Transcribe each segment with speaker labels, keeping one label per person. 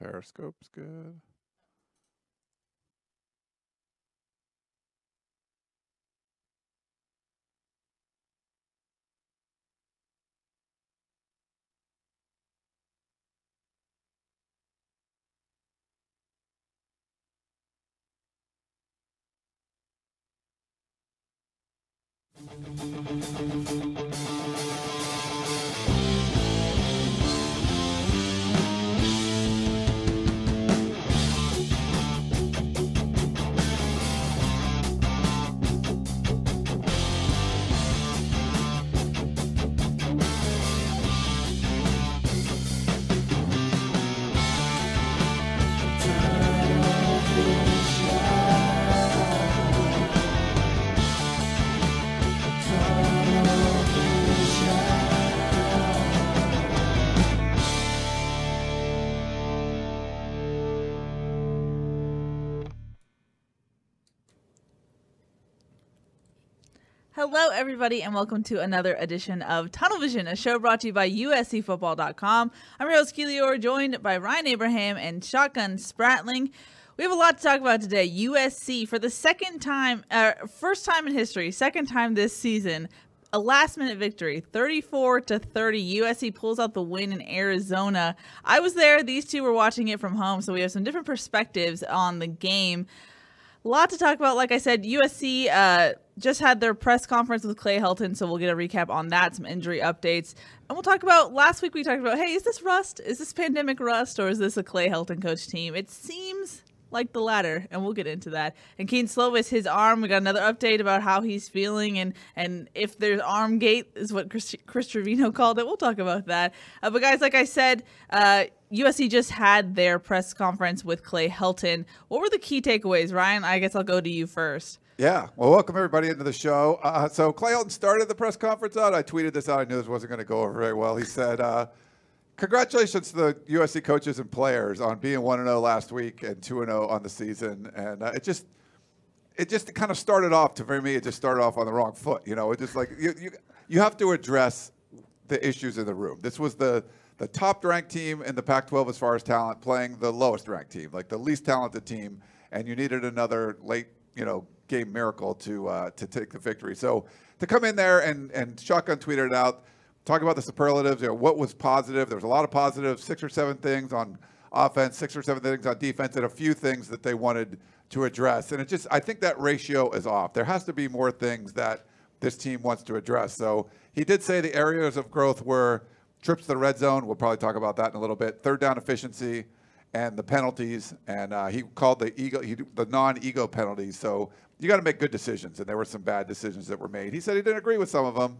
Speaker 1: Periscope's good.
Speaker 2: Hello, everybody, and welcome to another edition of Tunnel Vision, a show brought to you by USCFootball.com. I'm your host, joined by Ryan Abraham and Shotgun Spratling. We have a lot to talk about today. USC, for the second time, uh, first time in history, second time this season, a last minute victory 34 to 30 usc pulls out the win in arizona i was there these two were watching it from home so we have some different perspectives on the game a lot to talk about. Like I said, USC uh, just had their press conference with Clay Helton, so we'll get a recap on that, some injury updates. And we'll talk about last week we talked about, hey, is this rust? Is this pandemic rust or is this a Clay Helton coach team? It seems like the latter, and we'll get into that. And Kedon Slovis, his arm, we got another update about how he's feeling, and and if there's arm gate is what Chris, Chris Trevino called it. We'll talk about that. Uh, but guys, like I said, uh, USC just had their press conference with Clay Helton. What were the key takeaways, Ryan? I guess I'll go to you first.
Speaker 1: Yeah, well, welcome everybody into the show. Uh, so Clay Helton started the press conference out. I tweeted this out. I knew this wasn't going to go over very well. He said. Uh, congratulations to the USC coaches and players on being one and zero last week and two and zero on the season, and uh, it just it just kind of started off to for me. It just started off on the wrong foot. You know, it just like you you, you have to address the issues in the room. This was the the top ranked team in the Pac-12 as far as talent playing the lowest ranked team, like the least talented team, and you needed another late you know game miracle to uh, to take the victory. So to come in there and and shotgun tweeted it out talk about the superlatives. You know, what was positive? There was a lot of positives, six or seven things on offense, six or seven things on defense, and a few things that they wanted to address. And it just, I think that ratio is off. There has to be more things that this team wants to address. So he did say the areas of growth were trips to the red zone. We'll probably talk about that in a little bit. Third down efficiency and the penalties. And uh, he called the ego, he, the non-ego penalties. So you got to make good decisions, and there were some bad decisions that were made. He said he didn't agree with some of them.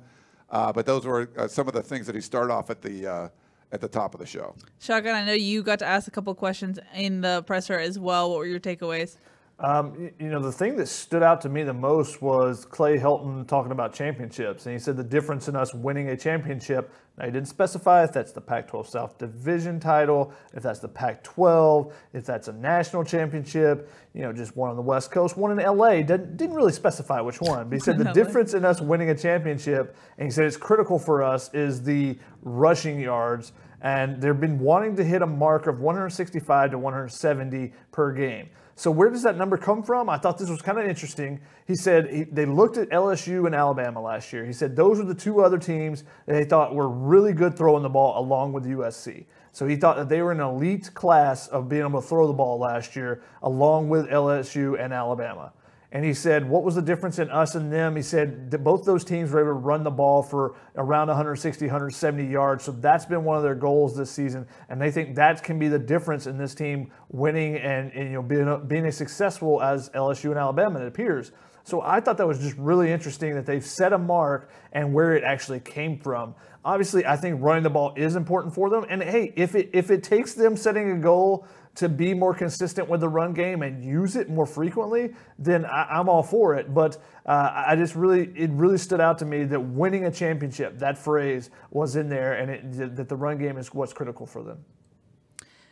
Speaker 1: Uh, but those were uh, some of the things that he started off at the uh, at the top of the show.
Speaker 2: Shotgun, I know you got to ask a couple questions in the presser as well. What were your takeaways?
Speaker 3: Um, you know, the thing that stood out to me the most was Clay Helton talking about championships. And he said the difference in us winning a championship, now he didn't specify if that's the Pac 12 South Division title, if that's the Pac 12, if that's a national championship, you know, just one on the West Coast, one in LA. Didn't, didn't really specify which one. But he said the difference in us winning a championship, and he said it's critical for us, is the rushing yards. And they've been wanting to hit a mark of 165 to 170 per game. So where does that number come from? I thought this was kind of interesting. He said he, they looked at LSU and Alabama last year. He said those were the two other teams that they thought were really good throwing the ball along with USC. So he thought that they were an elite class of being able to throw the ball last year along with LSU and Alabama. And he said, What was the difference in us and them? He said, Both those teams were able to run the ball for around 160, 170 yards. So that's been one of their goals this season. And they think that can be the difference in this team winning and, and you know, being, being as successful as LSU and Alabama, it appears. So I thought that was just really interesting that they've set a mark and where it actually came from. Obviously, I think running the ball is important for them. And hey, if it if it takes them setting a goal to be more consistent with the run game and use it more frequently, then I, am all for it. But uh, I just really, it really stood out to me that winning a championship, that phrase was in there, and it, that the run game is what's critical for them.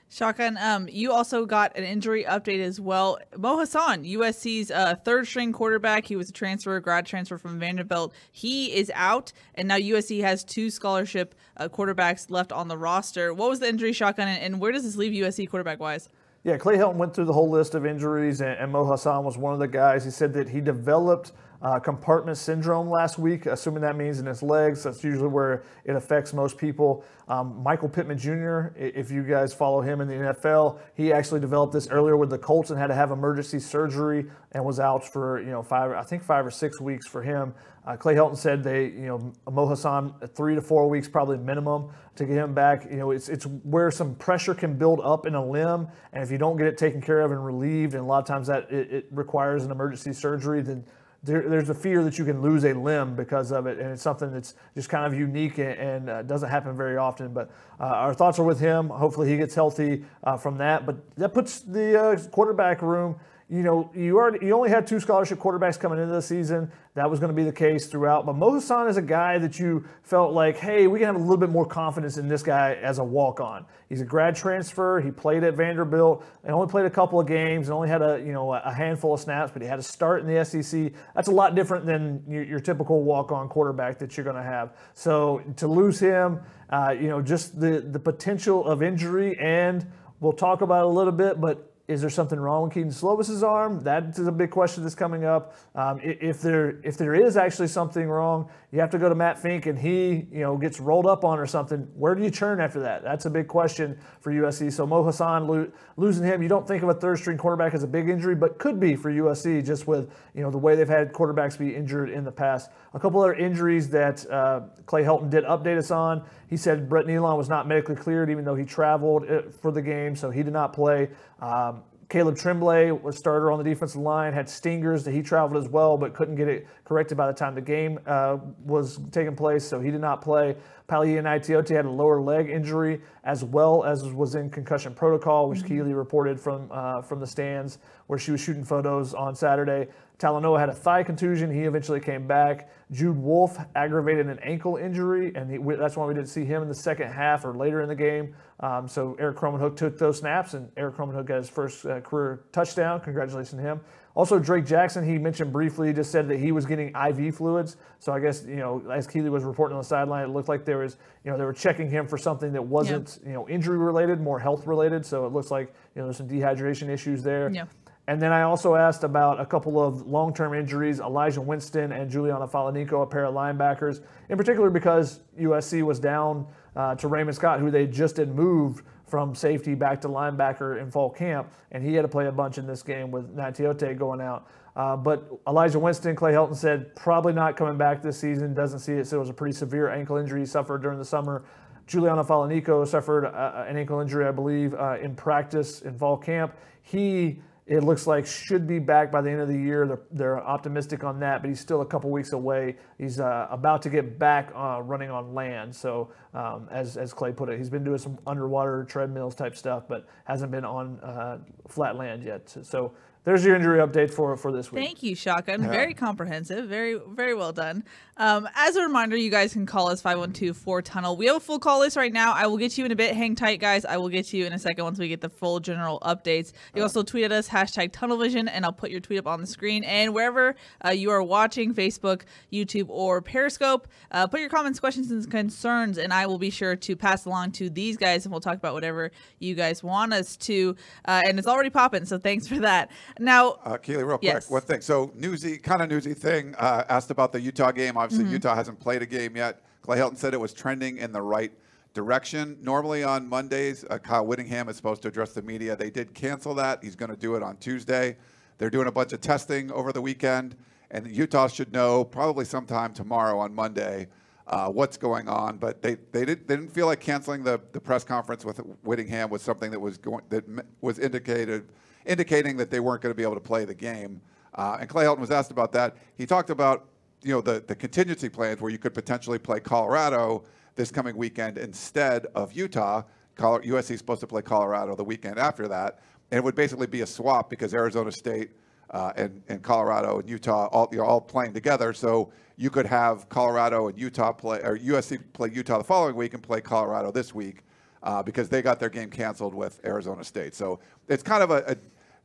Speaker 2: Shotgun, um, you also got an injury update as well. Mo Hasan, USC's uh, third string quarterback, he was a transfer, grad transfer from Vanderbilt. He is out, and now USC has two scholarship uh, quarterbacks left on the roster. What was the injury, Shotgun, and, where does this leave USC quarterback wise?
Speaker 3: Yeah, Clay Helton went through the whole list of injuries, and, and Mo Hasan was one of the guys. He said that he developed – uh, compartment syndrome last week, assuming that means in his legs. That's usually where it affects most people. Um, Michael Pittman Jr., if you guys follow him in the NFL, he actually developed this earlier with the Colts and had to have emergency surgery and was out for you know five, I think five or six weeks for him. Uh, Clay Helton said they, you know, Mo Hasan three to four weeks probably minimum to get him back. You know, it's it's where some pressure can build up in a limb, and if you don't get it taken care of and relieved, and a lot of times that it, it requires an emergency surgery, then there, there's a fear that you can lose a limb because of it, and it's something that's just kind of unique and, and uh, doesn't happen very often. But uh, our thoughts are with him. Hopefully, he gets healthy uh, from that. But that puts the uh, quarterback room you know, you already you only had two scholarship quarterbacks coming into the season. That was going to be the case throughout. But Mo is a guy that you felt like, hey, we can have a little bit more confidence in this guy as a walk-on. He's a grad transfer. He played at Vanderbilt and only played a couple of games and only had a you know a handful of snaps, but he had a start in the SEC. That's a lot different than your, your typical walk-on quarterback that you're going to have. So to lose him, uh, you know, just the the potential of injury and we'll talk about it a little bit, but is there something wrong with Kedon Slovis's arm? That is a big question that's coming up. Um, if there if there is actually something wrong, you have to go to Matt Fink and he you know gets rolled up on or something. Where do you turn after that? That's a big question for USC. So Mo Hasan lo- losing him, you don't think of a third string quarterback as a big injury, but could be for USC just with you know the way they've had quarterbacks be injured in the past. A couple other injuries that uh, Clay Helton did update us on. He said Brett Neilon was not medically cleared, even though he traveled uh, for the game, so he did not play. Um, Caleb Tremblay was starter on the defensive line, had stingers that he traveled as well, but couldn't get it corrected by the time the game uh, was taking place, so he did not play. Palaie Gaoteote had a lower leg injury as well as was in concussion protocol, which mm-hmm. Keely reported from uh, from the stands where she was shooting photos on Saturday. Talanoa had a thigh contusion. He eventually came back. Jude Wolfe aggravated an ankle injury, and he, that's why we didn't see him in the second half or later in the game. Um, so Erik Krommenhoek took those snaps, and Erik Krommenhoek got his first uh, career touchdown. Congratulations to him. Also, Drake Jackson, he mentioned briefly, just said that he was getting IV fluids. So I guess, you know, as Keely was reporting on the sideline, it looked like there was, you know, they were checking him for something that wasn't, yep. you know, injury related, more health related. So it looks like, you know, there's some dehydration issues there.
Speaker 2: Yeah.
Speaker 3: And then I also asked about a couple of long term injuries Elijah Winston and Juliano Falaniko, a pair of linebackers, in particular because USC was down uh, to Raymond Scott, who they just had moved from safety back to linebacker in fall camp, and he had to play a bunch in this game with Gaoteote going out. Uh, but Elijah Winston, Clay Helton said probably not coming back this season. Doesn't see it. So it was a pretty severe ankle injury he suffered during the summer. Juliano Falaniko suffered uh, an ankle injury, I believe, uh, in practice in fall camp. He it looks like should be back by the end of the year. They're, they're optimistic on that, but he's still a couple weeks away. He's uh, about to get back uh, running on land. So, um, as, as Clay put it, he's been doing some underwater treadmills type stuff, but hasn't been on uh, flat land yet. So, there's your injury update for for this week.
Speaker 2: Thank you, Shotgun. Very comprehensive. Very, very well done. Um, as a reminder, you guys can call us 512-4 Tunnel. We have a full call list right now. I will get you in a bit. Hang tight, guys. I will get you in a second once we get the full general updates. You also tweet at us, hashtag tunnel vision, and I'll put your tweet up on the screen. And wherever uh, you are watching, Facebook, YouTube, or Periscope, uh, put your comments, questions, and concerns, and I will be sure to pass along to these guys, and we'll talk about whatever you guys want us to. Uh, and it's already popping, so thanks for that. Now,
Speaker 1: Uh, Keely, real quick,
Speaker 2: Yes.
Speaker 1: one thing. So, newsy, kind of newsy thing. Uh, asked about the Utah game. Obviously,
Speaker 2: Mm-hmm.
Speaker 1: Utah hasn't played a game yet. Clay Helton said it was trending in the right direction. Normally on Mondays, uh, Kyle Whittingham is supposed to address the media. They did cancel that. He's going to do it on Tuesday. They're doing a bunch of testing over the weekend, and Utah should know probably sometime tomorrow on Monday uh, what's going on. But they, they, did, they didn't feel like canceling the, the press conference with Whittingham was something that was going that was indicated indicating that they weren't going to be able to play the game. Uh, and Clay Helton was asked about that. He talked about you know the, the contingency plans where you could potentially play Colorado this coming weekend instead of Utah. Col- USC is supposed to play Colorado the weekend after that, and it would basically be a swap because Arizona State uh, and, and Colorado and Utah all you're all playing together. So you could have Colorado and Utah play or USC play Utah the following week and play Colorado this week uh, because they got their game canceled with Arizona State. So it's kind of a, a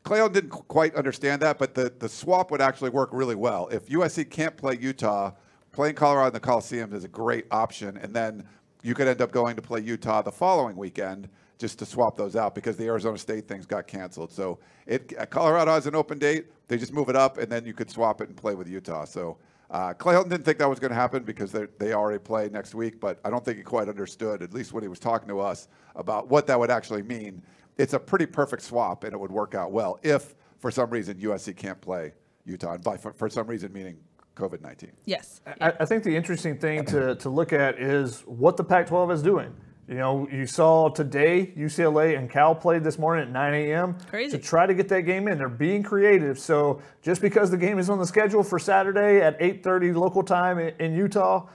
Speaker 1: Cleon didn't quite understand that, but the, the swap would actually work really well. If USC can't play Utah, playing Colorado in the Coliseum is a great option, and then you could end up going to play Utah the following weekend just to swap those out because the Arizona State things got canceled. So it uh, Colorado has an open date; they just move it up, and then you could swap it and play with Utah. So. Uh, Clay Helton didn't think that was going to happen because they already play next week, but I don't think he quite understood, at least when he was talking to us, about what that would actually mean. It's a pretty perfect swap, and it would work out well if, for some reason, USC can't play Utah, and by for, for some reason meaning COVID nineteen.
Speaker 2: yes.
Speaker 3: I, I think the interesting thing to, to look at is what the Pac 12 is doing. You know, you saw today UCLA and Cal played this morning at 9 a.m.
Speaker 2: Crazy.
Speaker 3: to try to get that game in. They're being creative. So just because the game is on the schedule for Saturday at 8:30 local time in, in Utah,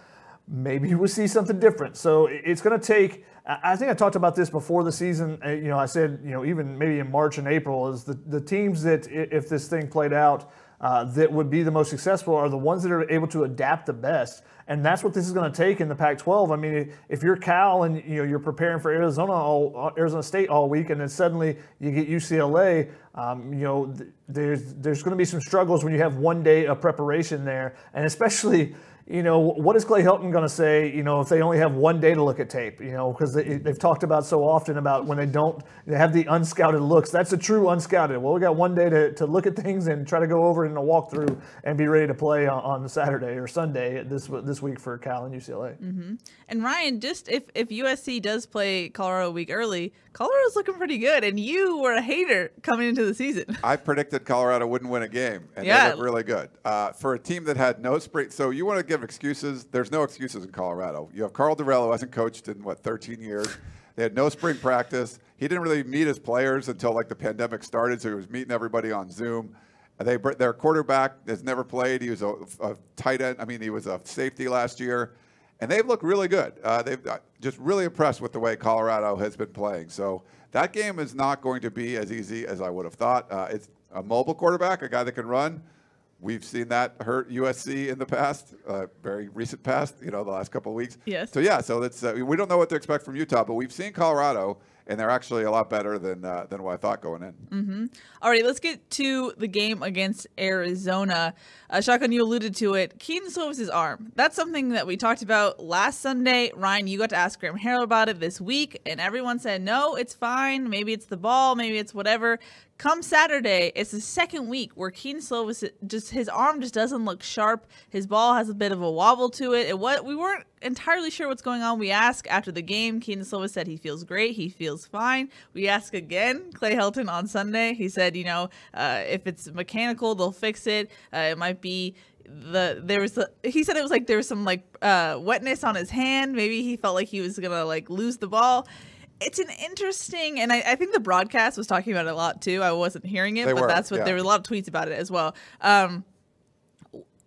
Speaker 3: maybe we'll see something different. So it's going to take. I think I talked about this before the season. uh, You know, I said you know even maybe in March and April is the the teams that if this thing played out. Uh, that would be the most successful are the ones that are able to adapt the best, and that's what this is going to take in the Pac-12. I mean, if you're Cal and you know you're preparing for Arizona all Arizona State all week, and then suddenly you get UCLA, um, you know th- there's there's going to be some struggles when you have one day of preparation there, and especially you know, what is Clay Helton going to say, you know, if they only have one day to look at tape, you know, because they, mm-hmm. they've talked about so often about when they don't they have the unscouted looks. That's a true unscouted. Well, we got one day to, to look at things and try to go over in a walkthrough and be ready to play on, on Saturday or Sunday this this week for Cal and UCLA. Mm-hmm.
Speaker 2: And Ryan, just if if USC does play Colorado a week early, Colorado's looking pretty good, and you were a hater coming into the season.
Speaker 1: I predicted Colorado wouldn't win a game, and
Speaker 2: Yeah.
Speaker 1: they look really good. Uh, for a team that had no spring, so you want to give excuses? There's no excuses in Colorado. You have Karl Dorrell, who hasn't coached in what 13 years. They had no spring practice. He didn't really meet his players until like the pandemic started, so he was meeting everybody on Zoom. They their quarterback has never played. He was a, a tight end. I mean, he was a safety last year, and they've looked really good. Uh, they've uh, just really impressed with the way Colorado has been playing. So that game is not going to be as easy as I would have thought. Uh, it's a mobile quarterback, a guy that can run. We've seen that hurt USC in the past, uh, very recent past. You know, the last couple of weeks.
Speaker 2: Yes.
Speaker 1: So yeah, so that's uh, we don't know what to expect from Utah, but we've seen Colorado, and they're actually a lot better than uh, than what I thought going in.
Speaker 2: All right, let's get to the game against Arizona. Uh, Shotgun, you alluded to it. Kedon Slovis' arm. That's something that we talked about last Sunday. Ryan, you got to ask Graham Harrell about it this week, and everyone said, no, it's fine. Maybe it's the ball. Maybe it's whatever. Come Saturday, it's the second week where Kedon Slovis just his arm just doesn't look sharp. His ball has a bit of a wobble to it. And what we weren't entirely sure what's going on. We asked after the game. Kedon Slovis said he feels great. He feels fine. We asked again, Clay Helton on Sunday. He said, you know, uh, if it's mechanical, they'll fix it. Uh, it might be the there was the, he said it was like there was some like uh, wetness on his hand. Maybe he felt like he was gonna like lose the ball. It's an interesting, and I, I think the broadcast was talking about it a lot too. I wasn't hearing it,
Speaker 1: They
Speaker 2: but
Speaker 1: were,
Speaker 2: that's what
Speaker 1: yeah.
Speaker 2: there were a lot of tweets about it as well. Um,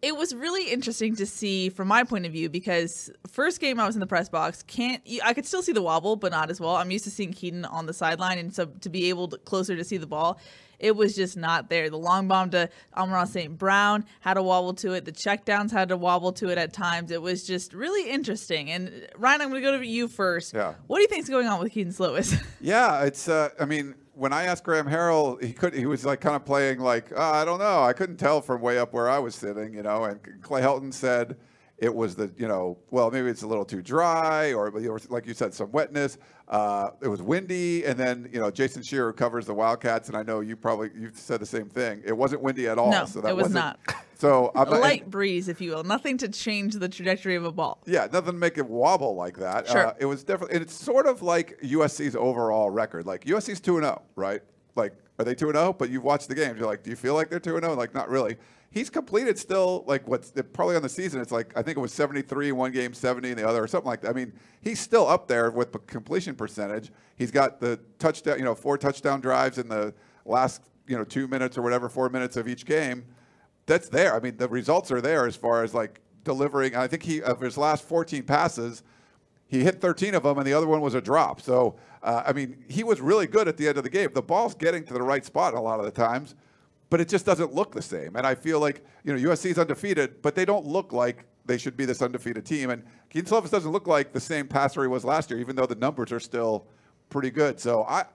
Speaker 2: it was really interesting to see from my point of view because first game I was in the press box can't I could still see the wobble but not as well. I'm used to seeing Kedon on the sideline and so to be able to closer to see the ball, it was just not there. The long bomb to Amon-Ra St. Brown had a wobble to it. The checkdowns had to wobble to it at times. It was just really interesting. And Ryan, I'm going to go to you first.
Speaker 1: Yeah.
Speaker 2: What do you think is going on with Kedon Slovis?
Speaker 1: Yeah, it's. Uh, I mean, when I asked Graham Harrell, he could. He was like kind of playing like oh, I don't know. I couldn't tell from way up where I was sitting, you know. And Clay Helton said it was the you know well maybe it's a little too dry or, or like you said some wetness. Uh, it was windy, and then you know Jason Shearer covers the Wildcats, and I know you probably you've said the same thing. It wasn't windy at all.
Speaker 2: No,
Speaker 1: so that
Speaker 2: it was
Speaker 1: wasn't,
Speaker 2: not.
Speaker 1: So I'm
Speaker 2: a
Speaker 1: not,
Speaker 2: light breeze, if you will. Nothing to change the trajectory of a ball.
Speaker 1: yeah, nothing to make it wobble like that.
Speaker 2: Sure.
Speaker 1: Uh, it was definitely, and it's sort of like USC's overall record. Like USC's two and zero, right? Like, are they two and zero? But you've watched the games. You're like, do you feel like they're two and zero? Like, not really. He's completed still like what's probably on the season. It's like I think it was 73 in one game, 70 in the other, or something like that. I mean, he's still up there with completion percentage. He's got the touchdown, you know, four touchdown drives in the last you know two minutes or whatever, four minutes of each game that's there. I mean, the results are there as far as like delivering. I think he of his last 14 passes, he hit 13 of them, and the other one was a drop. So, uh, I mean, he was really good at the end of the game. The ball's getting to the right spot a lot of the times, but it just doesn't look the same. And I feel like you know USC's undefeated, but they don't look like they should be this undefeated team. And Kedon Slovis doesn't look like the same passer he was last year, even though the numbers are still pretty good. So I,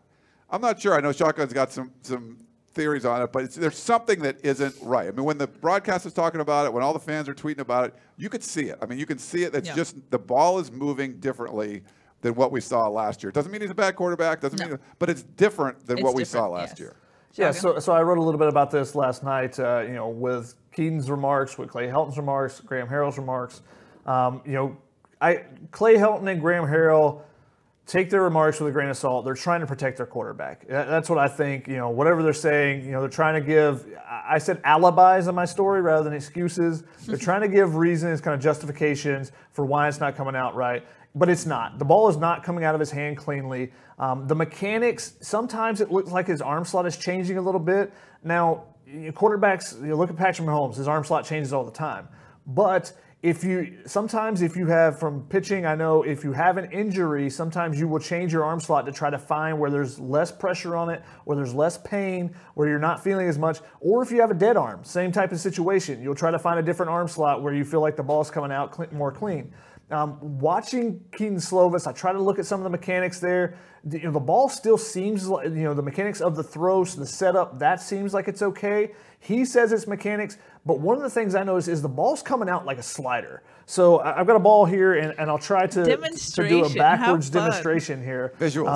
Speaker 1: I'm not sure. I know Shotgun's got some some theories on it, but it's, there's something that isn't right. I mean, when the broadcast is talking about it, when all the fans are tweeting about it, you could see it. I mean, you can see it. It's
Speaker 2: Yeah.
Speaker 1: just the ball is moving differently than what we saw last year. Doesn't mean he's a bad quarterback. Doesn't
Speaker 2: No.
Speaker 1: mean, but it's different than
Speaker 2: It's
Speaker 1: what we saw last
Speaker 2: yes.
Speaker 1: year.
Speaker 3: Yeah, so, so I wrote a little bit about this last night, uh, you know, with Kedon's remarks, with Clay Helton's remarks, Graham Harrell's remarks. Um, you know, I Clay Helton and Graham Harrell take their remarks with a grain of salt. They're trying to protect their quarterback. That's what I think. You know, whatever they're saying, you know, they're trying to give. I I said alibis in my story rather than excuses. They're trying to give reasons, kind of justifications for why it's not coming out right. But it's not. The ball is not coming out of his hand cleanly. Um, the mechanics. Sometimes it looks like his arm slot is changing a little bit. Now, quarterbacks. You look at Patrick Mahomes. His arm slot changes all the time. But if you sometimes if you have from pitching i know if you have an injury sometimes you will change your arm slot to try to find where there's less pressure on it where there's less pain where you're not feeling as much or if you have a dead arm same type of situation you'll try to find a different arm slot where you feel like the ball's coming out more clean um, watching Kedon Slovis, I try to look at some of the mechanics there. The, you know, the ball still seems like, you know, the mechanics of the throws, the setup, that seems like it's okay. He says it's mechanics, but one of the things I notice is the ball's coming out like a slider. So I- I've got a ball here, and, and I'll try to, to do a backwards demonstration here.
Speaker 1: Visuals.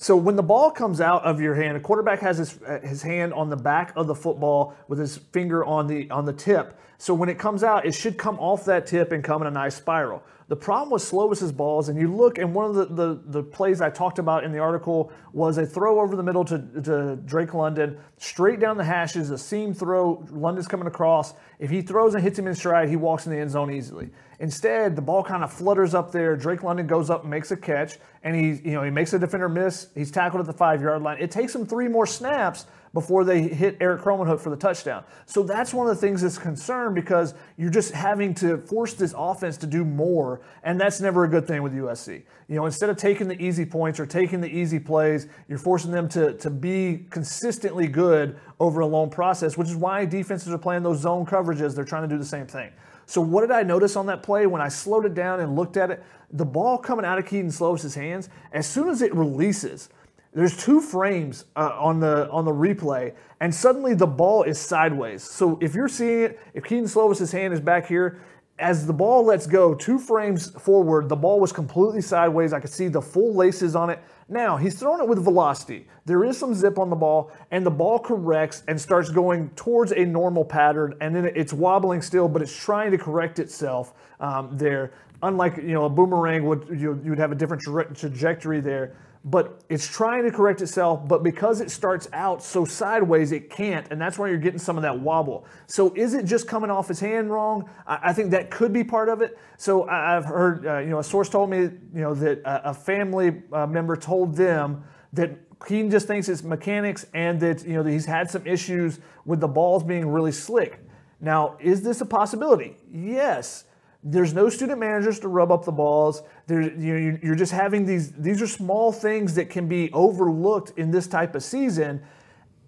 Speaker 3: So when the ball comes out of your hand, a quarterback has his, uh, his hand on the back of the football with his finger on the on the tip. So when it comes out, it should come off that tip and come in a nice spiral. The problem with Slovis's balls, and you look, and one of the, the, the plays I talked about in the article was a throw over the middle to, to Drake London, straight down the hashes, a seam throw. London's coming across. If he throws and hits him in stride, he walks in the end zone easily. Instead, the ball kind of flutters up there. Drake London goes up and makes a catch, and he, you know, he makes a defender miss. He's tackled at the five yard line. It takes him three more snaps before they hit Erik Krommenhoek for the touchdown. So that's one of the things that's concerned because you're just having to force this offense to do more, and that's never a good thing with USC. You know, instead of taking the easy points or taking the easy plays, you're forcing them to, to be consistently good over a long process, which is why defenses are playing those zone coverages. They're trying to do the same thing. So what did I notice on that play when I slowed it down and looked at it? The ball coming out of Kedon Slovis' hands, as soon as it releases, there's two frames uh, on the on the replay, and suddenly the ball is sideways. So if you're seeing it, if Kedon Slovis' hand is back here, as the ball lets go, two frames forward, the ball was completely sideways. I could see the full laces on it. Now he's throwing it with velocity. There is some zip on the ball, and the ball corrects and starts going towards a normal pattern, and then it's wobbling still, but it's trying to correct itself um, there. Unlike you know a boomerang would you, you would have a different tra- trajectory there but it's trying to correct itself. But because it starts out so sideways, it can't, and that's why you're getting some of that wobble. So is it just coming off his hand wrong? I, I think that could be part of it. So I, I've heard, uh, you know, a source told me, you know, that a, a family uh, member told them that Kedon just thinks it's mechanics and that you know that he's had some issues with the balls being really slick. Now, is this a possibility? Yes. There's no student managers to rub up the balls. There, you, you're just having these. These are small things that can be overlooked in this type of season,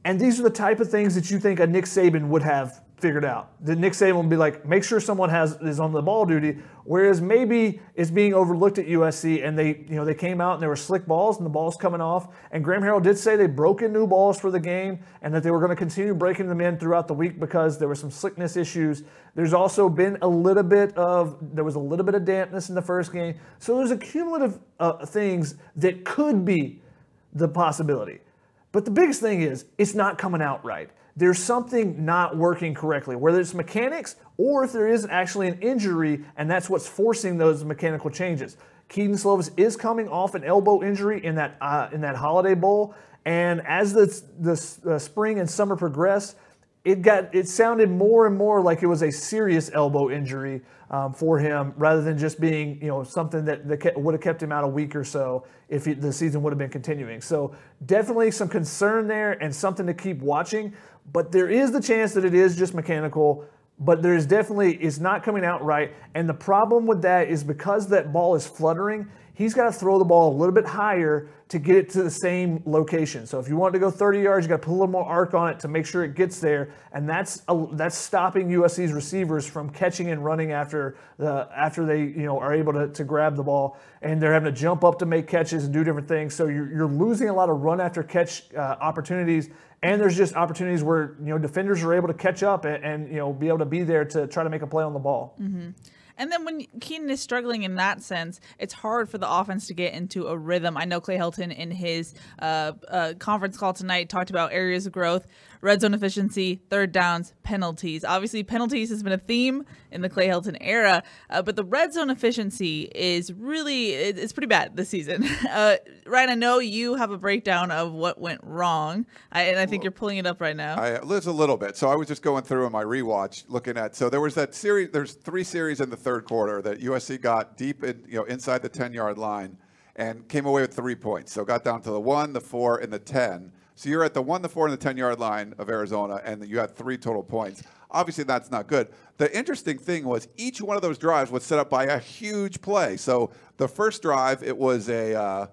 Speaker 3: and these are the type of things that you think a Nick Saban would have figured out. The Nick Saban will be like, make sure someone has is on the ball duty. Whereas maybe it's being overlooked at USC, and they you know they came out and there were slick balls and the balls coming off. And Graham Harrell did say they broke in new balls for the game, and that they were going to continue breaking them in throughout the week because there were some slickness issues. There's also been a little bit of there was a little bit of dampness in the first game, so there's accumulative uh, things that could be the possibility. But the biggest thing is it's not coming out right there's something not working correctly, whether it's mechanics or if there is actually an injury, and that's what's forcing those mechanical changes. Kedon Slovis is coming off an elbow injury in that uh, in that Holiday Bowl, and as the, the, the spring and summer progressed, it got it sounded more and more like it was a serious elbow injury um, for him rather than just being you know something that, that would have kept him out a week or so if he, the season would have been continuing. So definitely some concern there and something to keep watching. But there is the chance that it is just mechanical. But there's definitely it's not coming out right. And the problem with that is because that ball is fluttering, he's got to throw the ball a little bit higher to get it to the same location. So if you want to go 30 yards, you got to put a little more arc on it to make sure it gets there, and that's a, that's stopping USC's receivers from catching and running after the after they you know are able to, to grab the ball, and they're having to jump up to make catches and do different things. So you're, you're losing a lot of run after catch uh, opportunities. And there's just opportunities where you know defenders are able to catch up and, and you know be able to be there to try to make a play on the ball.
Speaker 2: Mm-hmm. And then when Kedon is struggling in that sense, it's hard for the offense to get into a rhythm. I know Clay Helton in his uh, uh, conference call tonight talked about areas of growth red zone efficiency, third downs, penalties. Obviously, penalties has been a theme in the Clay Helton era, uh, but the red zone efficiency is really it's pretty bad this season. Uh, Ryan, I know you have a breakdown of what went wrong, I, and I think you're pulling it up right now.
Speaker 1: I, there's a little bit. So I was just going through in my rewatch, looking at. So there was that series. There's three series in the third quarter that USC got deep in, you know, inside the 10 yard line and came away with three points. So got down to the one, the four, and the 10. So you're at the one, the four, and the 10 yard line of Arizona, and you had three total points. Obviously, that's not good. The interesting thing was each one of those drives was set up by a huge play. So the first drive, it was a. Uh,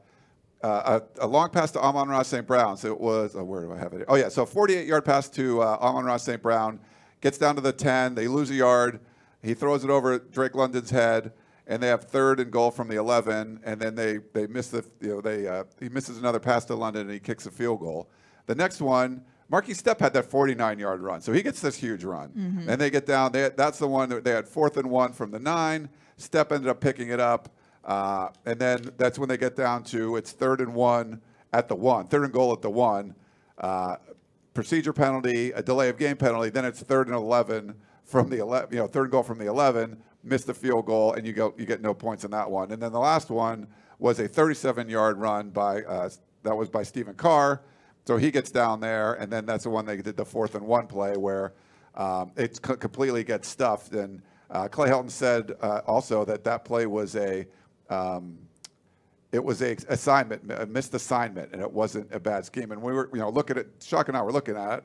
Speaker 1: uh, a, a, long pass to Amon-Ra St. Brown. So it was, oh, where do I have it? Oh, yeah. So 48 yard pass to uh, Amon-Ra St. Brown. Gets down to the 10. They lose a yard. He throws it over Drake London's head and they have third and goal from the 11, and then they they miss the you know they uh, he misses another pass to London and he kicks a field goal. The next one, Markese Stepp had that 49 yard run, so he gets this huge run, mm-hmm. and they get down. They, that's the one that they had fourth and one from the nine. Stepp ended up picking it up, uh, and then that's when they get down to it's third and one at the one, third and goal at the one. Uh, procedure penalty, a delay of game penalty. Then it's third and 11 from the 11, you know, third goal from the 11 miss the field goal, and you go you get no points in that one. And then the last one was a 37-yard run by uh, that was by Stephen Carr. So he gets down there, and then that's the one they did the fourth and one play where um, it completely gets stuffed. And uh, Clay Helton said uh, also that that play was a um, it was a assignment, a missed assignment, and it wasn't a bad scheme. And we were, you know, looking at it, Shock and I were looking at it.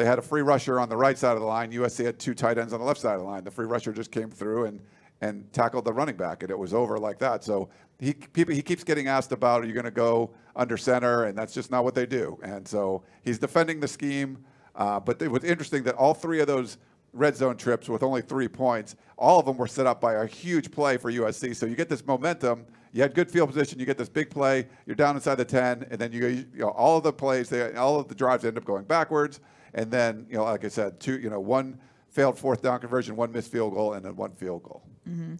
Speaker 1: They had a free rusher on the right side of the line. USC had two tight ends on the left side of the line. The free rusher just came through and and tackled the running back, and it was over like that. So he people, he keeps getting asked about, are you going to go under center? And that's just not what they do. And so he's defending the scheme. Uh, but it was interesting that all three of those red zone trips with only three points, all of them were set up by a huge play for USC. So you get this momentum. You had good field position. You get this big play. You're down inside the 10, and then you, you know all of the plays, they, all of the drives end up going backwards. And then, you know, like I said, two, you know, one failed fourth down conversion, one missed field goal, and then one field goal.
Speaker 3: Mm-hmm.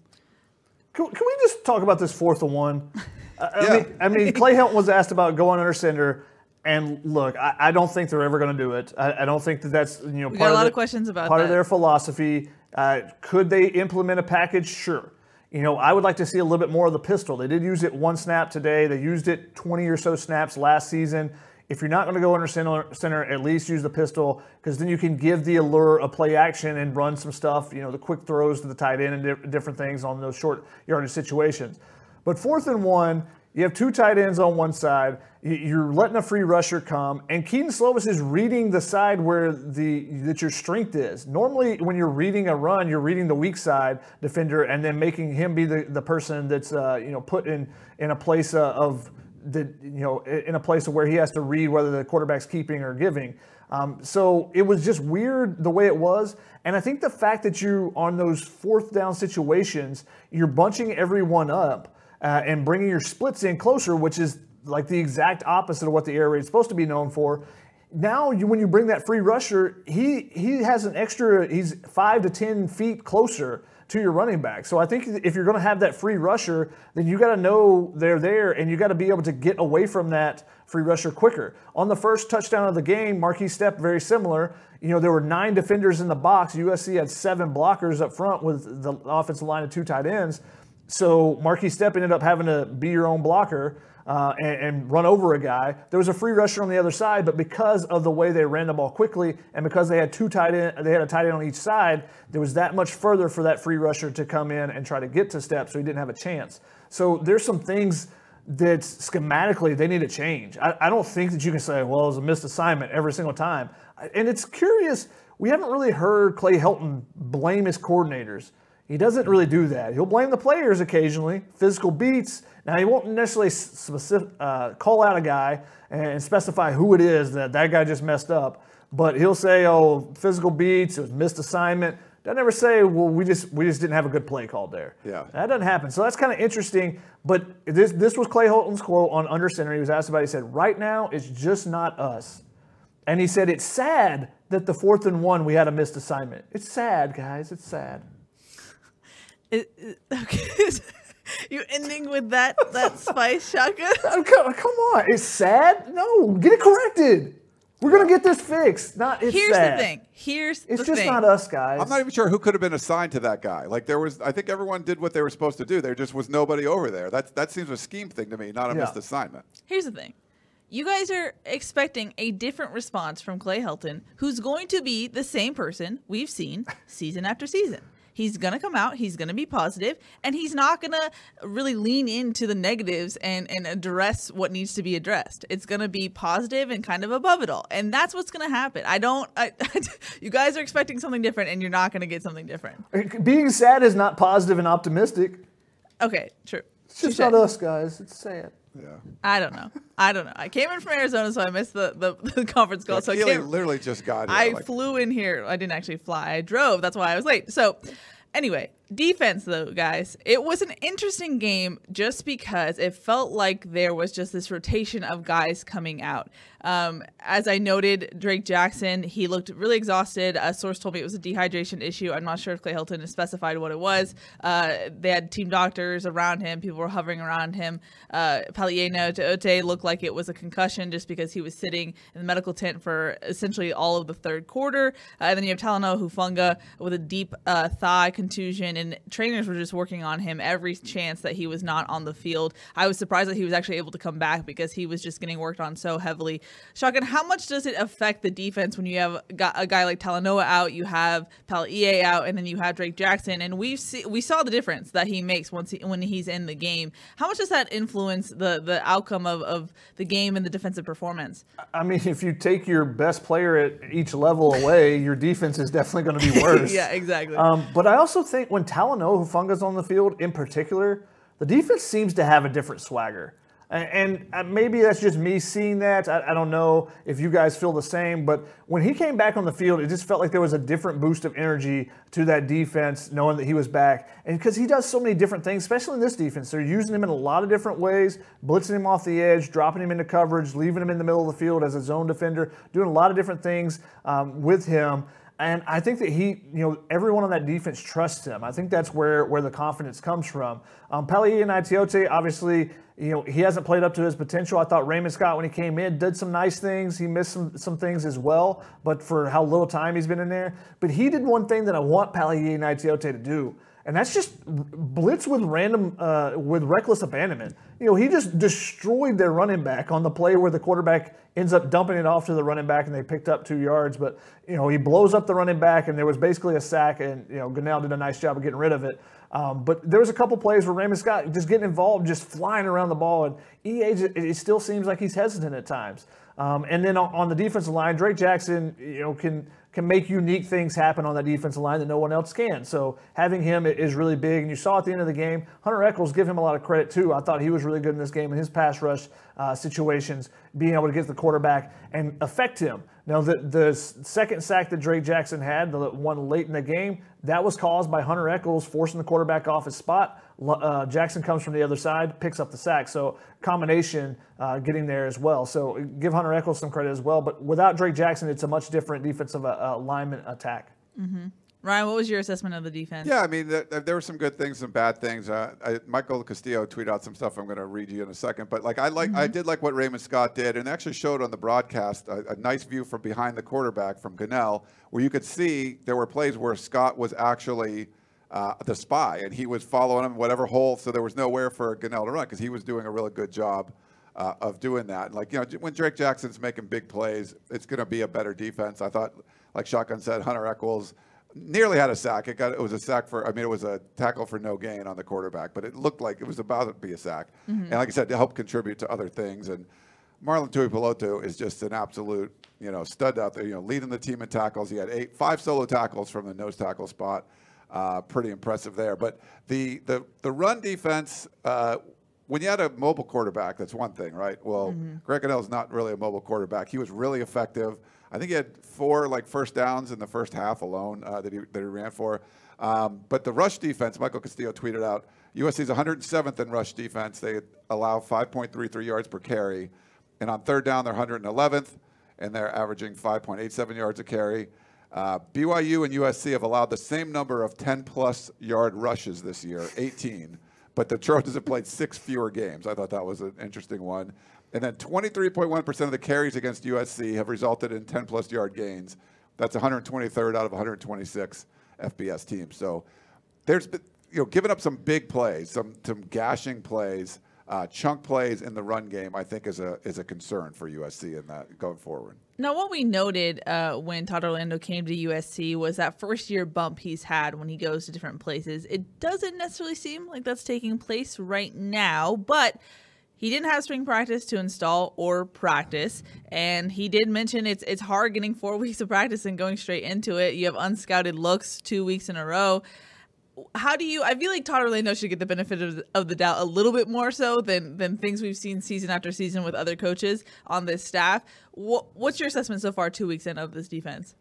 Speaker 3: Can, can, we just talk about this fourth and one? I, yeah. mean, I mean, Clay Helton was asked about going under center. And look, I, I don't think they're ever going to do it. I, I, don't think that that's you know
Speaker 2: we
Speaker 3: part
Speaker 2: a lot
Speaker 3: of,
Speaker 2: of questions about
Speaker 3: part
Speaker 2: that.
Speaker 3: of their philosophy. Uh, could they implement a package? Sure. You know, I would like to see a little bit more of the pistol. They did use it one snap today. They used it 20 or so snaps last season if you're not going to go under center, center, at least use the pistol because then you can give the allure a play action and run some stuff, you know, the quick throws to the tight end and di- different things on those short yardage situations. But fourth and one, You have two tight ends on one side. You're letting a free rusher come, and Kedon Slovis is reading the side where the that your strength is. Normally, when you're reading a run, you're reading the weak side defender, and then making him be the, the person that's uh, you know put in in a place uh, of the you know in a place where he has to read whether the quarterback's keeping or giving. Um, so it was just weird the way it was, and I think the fact that you on those fourth down situations, you're bunching everyone up uh, and bringing your splits in closer, which is like the exact opposite of what the air raid is supposed to be known for. Now, you, when you bring that free rusher, he he has an extra. He's five to ten feet closer to your running back. So I think if you're going to have that free rusher, then you got to know they're there, and you got to be able to get away from that free rusher quicker. On the first touchdown of the game, Markese Stepp very similar. You know, there were nine defenders in the box. USC had seven blockers up front with the offensive line of two tight ends. So Markese Stepp ended up having to be your own blocker uh, and, and run over a guy. There was a free rusher on the other side, but because of the way they ran the ball quickly and because they had two tight end, they had a tight end on each side, there was that much further for that free rusher to come in and try to get to Stepp, so he didn't have a chance. So there's some things that schematically they need to change. I, I don't think that you can say, well, it was a missed assignment every single time. And it's curious. We haven't really heard Clay Helton blame his coordinators. He doesn't really do that. He'll blame the players occasionally, physical beats. Now, he won't necessarily specific, uh, call out a guy and specify who it is that that guy just messed up, but he'll say, oh, physical beats, it was missed assignment. Doesn't ever say, well, we just we just didn't have a good play called there.
Speaker 1: Yeah.
Speaker 3: That doesn't happen. So that's kind of interesting. But this this was Clay Helton's quote on Under Center. He was asked about it. He said, right now, it's just not us. And he said, it's sad that the fourth and one, we had a missed assignment. It's sad, guys. It's sad.
Speaker 2: It- it- okay. you ending with that that spice shotgun?
Speaker 3: Oh, come, come on. It's sad? No, get it corrected. We're going to get this fixed. Not it's
Speaker 2: Here's
Speaker 3: sad.
Speaker 2: the thing. Here's
Speaker 3: It's
Speaker 2: the
Speaker 3: just
Speaker 2: thing.
Speaker 3: not us, guys.
Speaker 1: I'm not even sure who could have been assigned to that guy. Like there was, I think everyone did what they were supposed to do. There just was nobody over there. That that seems a scheme thing to me, not a
Speaker 3: Yeah.
Speaker 1: missed assignment.
Speaker 2: Here's the thing. You guys are expecting a different response from Clay Helton, who's going to be the same person we've seen season after season. He's going to come out, he's going to be positive, and he's not going to really lean into the negatives and, and address what needs to be addressed. It's going to be positive and kind of above it all. And that's what's going to happen. I don't, I, you guys are expecting something different, and you're not going to get something different.
Speaker 3: Being sad is not positive and optimistic.
Speaker 2: Okay, true.
Speaker 3: It's just not us, guys. It's sad.
Speaker 1: Yeah.
Speaker 2: I don't know. I don't know. I came in from Arizona, so I missed the, the, the conference call. so I
Speaker 1: Keely
Speaker 2: can't,
Speaker 1: literally just got here.
Speaker 2: I
Speaker 1: like-
Speaker 2: flew in here. I didn't actually fly. I drove. That's why I was late. So, anyway, defense though, guys, it was an interesting game just because it felt like there was just this rotation of guys coming out. Um, as I noted, Drake Jackson, he looked really exhausted. A source told me it was a dehydration issue. I'm not sure if Clay Helton specified what it was. Uh, they had team doctors around him. People were hovering around him. Uh, Palaie Gaoteote looked like it was a concussion just because he was sitting in the medical tent for essentially all of the third quarter. Uh, and then you have Talanoa Hufanga with a deep uh, thigh contusion, and trainers were just working on him every chance that he was not on the field. I was surprised that he was actually able to come back because he was just getting worked on so heavily. Shotgun, how much does it affect the defense when you have got a guy like Talanoa out, you have Pal EA out, and then you have Drake Jackson, and we see we saw the difference that he makes once he, when he's in the game. How much does that influence the the outcome of, of the game and the defensive performance?
Speaker 3: I mean, if you take your best player at each level away, your defense is definitely going to be worse.
Speaker 2: yeah, exactly.
Speaker 3: Um, but I also think when Talanoa Hufanga's on the field in particular, the defense seems to have a different swagger. And uh, maybe that's just me seeing that. I, don't know if you guys feel the same, but when he came back on the field, it just felt like there was a different boost of energy to that defense, knowing that he was back. And because he does so many different things, especially in this defense, they're using him in a lot of different ways, blitzing him off the edge, dropping him into coverage, leaving him in the middle of the field as a zone defender, doing a lot of different things um, with him. And I think that he, you know, everyone on that defense trusts him. I think that's where where the confidence comes from. Um, Palaie Gaoteote, obviously, you know, he hasn't played up to his potential. I thought Raymond Scott, when he came in, did some nice things. He missed some some things as well, but for how little time he's been in there. But he did one thing that I want Palaie Gaoteote to do, and that's just blitz with random, uh, with reckless abandonment. You know, he just destroyed their running back on the play where the quarterback ends up dumping it off to the running back, and they picked up two yards. But you know, he blows up the running back, and there was basically a sack, and you know, Gunnell did a nice job of getting rid of it. Um, but there was a couple plays where Raymond Scott just getting involved, just flying around the ball, and EA it still seems like he's hesitant at times. Um, and then on, the defensive line, Drake Jackson, you know, can can make unique things happen on that defensive line that no one else can. So having him is really big. And you saw at the end of the game, Hunter Echols give him a lot of credit too. I thought he was really good in this game in his pass rush uh, situations, being able to get the quarterback and affect him. Now, the, the second sack that Drake Jackson had, the one late in the game, that was caused by Hunter Echols forcing the quarterback off his spot. Uh, Jackson comes from the other side, picks up the sack. So combination uh, getting there as well. So give Hunter Echols some credit as well. But without Drake Jackson, it's a much different defensive uh, alignment attack.
Speaker 2: Mm-hmm. Ryan, what was your assessment of the defense?
Speaker 1: Yeah, I mean, there were some good things, some bad things. Uh, I, Michael Castillo tweeted out some stuff. I'm going to read you in a second, but like I like, mm-hmm. I did like what Raymond Scott did, and actually showed on the broadcast a, a, nice view from behind the quarterback from Gunnell, where you could see there were plays where Scott was actually uh, the spy, and he was following him whatever hole, so there was nowhere for Gunnell to run because he was doing a really good job. Uh, of doing that, and like you know, when Drake Jackson's making big plays, it's going to be a better defense. I thought, like Shotgun said, Hunter Echols nearly had a sack. It got it was a sack for I mean it was a tackle for no gain on the quarterback, but it looked like it was about to be a sack. Mm-hmm. And like I said, to help contribute to other things. And Marlon Tuipulotu is just an absolute you know stud out there. You know, leading the team in tackles. He had eight five solo tackles from the nose tackle spot. Uh, pretty impressive there. But the the the run defense. Uh, when you had a mobile quarterback, that's one thing, right? Well, mm-hmm. Greg is not really a mobile quarterback. He was really effective. I think he had four like first downs in the first half alone uh, that he that he ran for. Um, but the rush defense, Michael Castillo tweeted out, USC is 107th in rush defense. They allow 5.33 yards per carry, and on third down they're 111th, and they're averaging 5.87 yards a carry. Uh, BYU and USC have allowed the same number of 10 plus yard rushes this year, 18, but the Trojans have played six fewer games. I thought that was an interesting one. And then 23.1% of the carries against USC have resulted in 10 plus yard gains. That's 123rd out of 126 FBS teams. So there's been, you know, giving up some big plays, some some gashing plays, uh, chunk plays in the run game. I think is a is a concern for USC in that going forward.
Speaker 2: Now, what we noted uh, when Todd Orlando came to USC was that first year bump he's had when he goes to different places. It doesn't necessarily seem like that's taking place right now, but he didn't have spring practice to install or practice, and he did mention it's it's hard getting four weeks of practice and going straight into it. You have unscouted looks two weeks in a row. How do you? I feel like Todd Orlando should get the benefit of, of the doubt a little bit more so than than things we've seen season after season with other coaches on this staff. What, what's your assessment so far, two weeks in of this defense?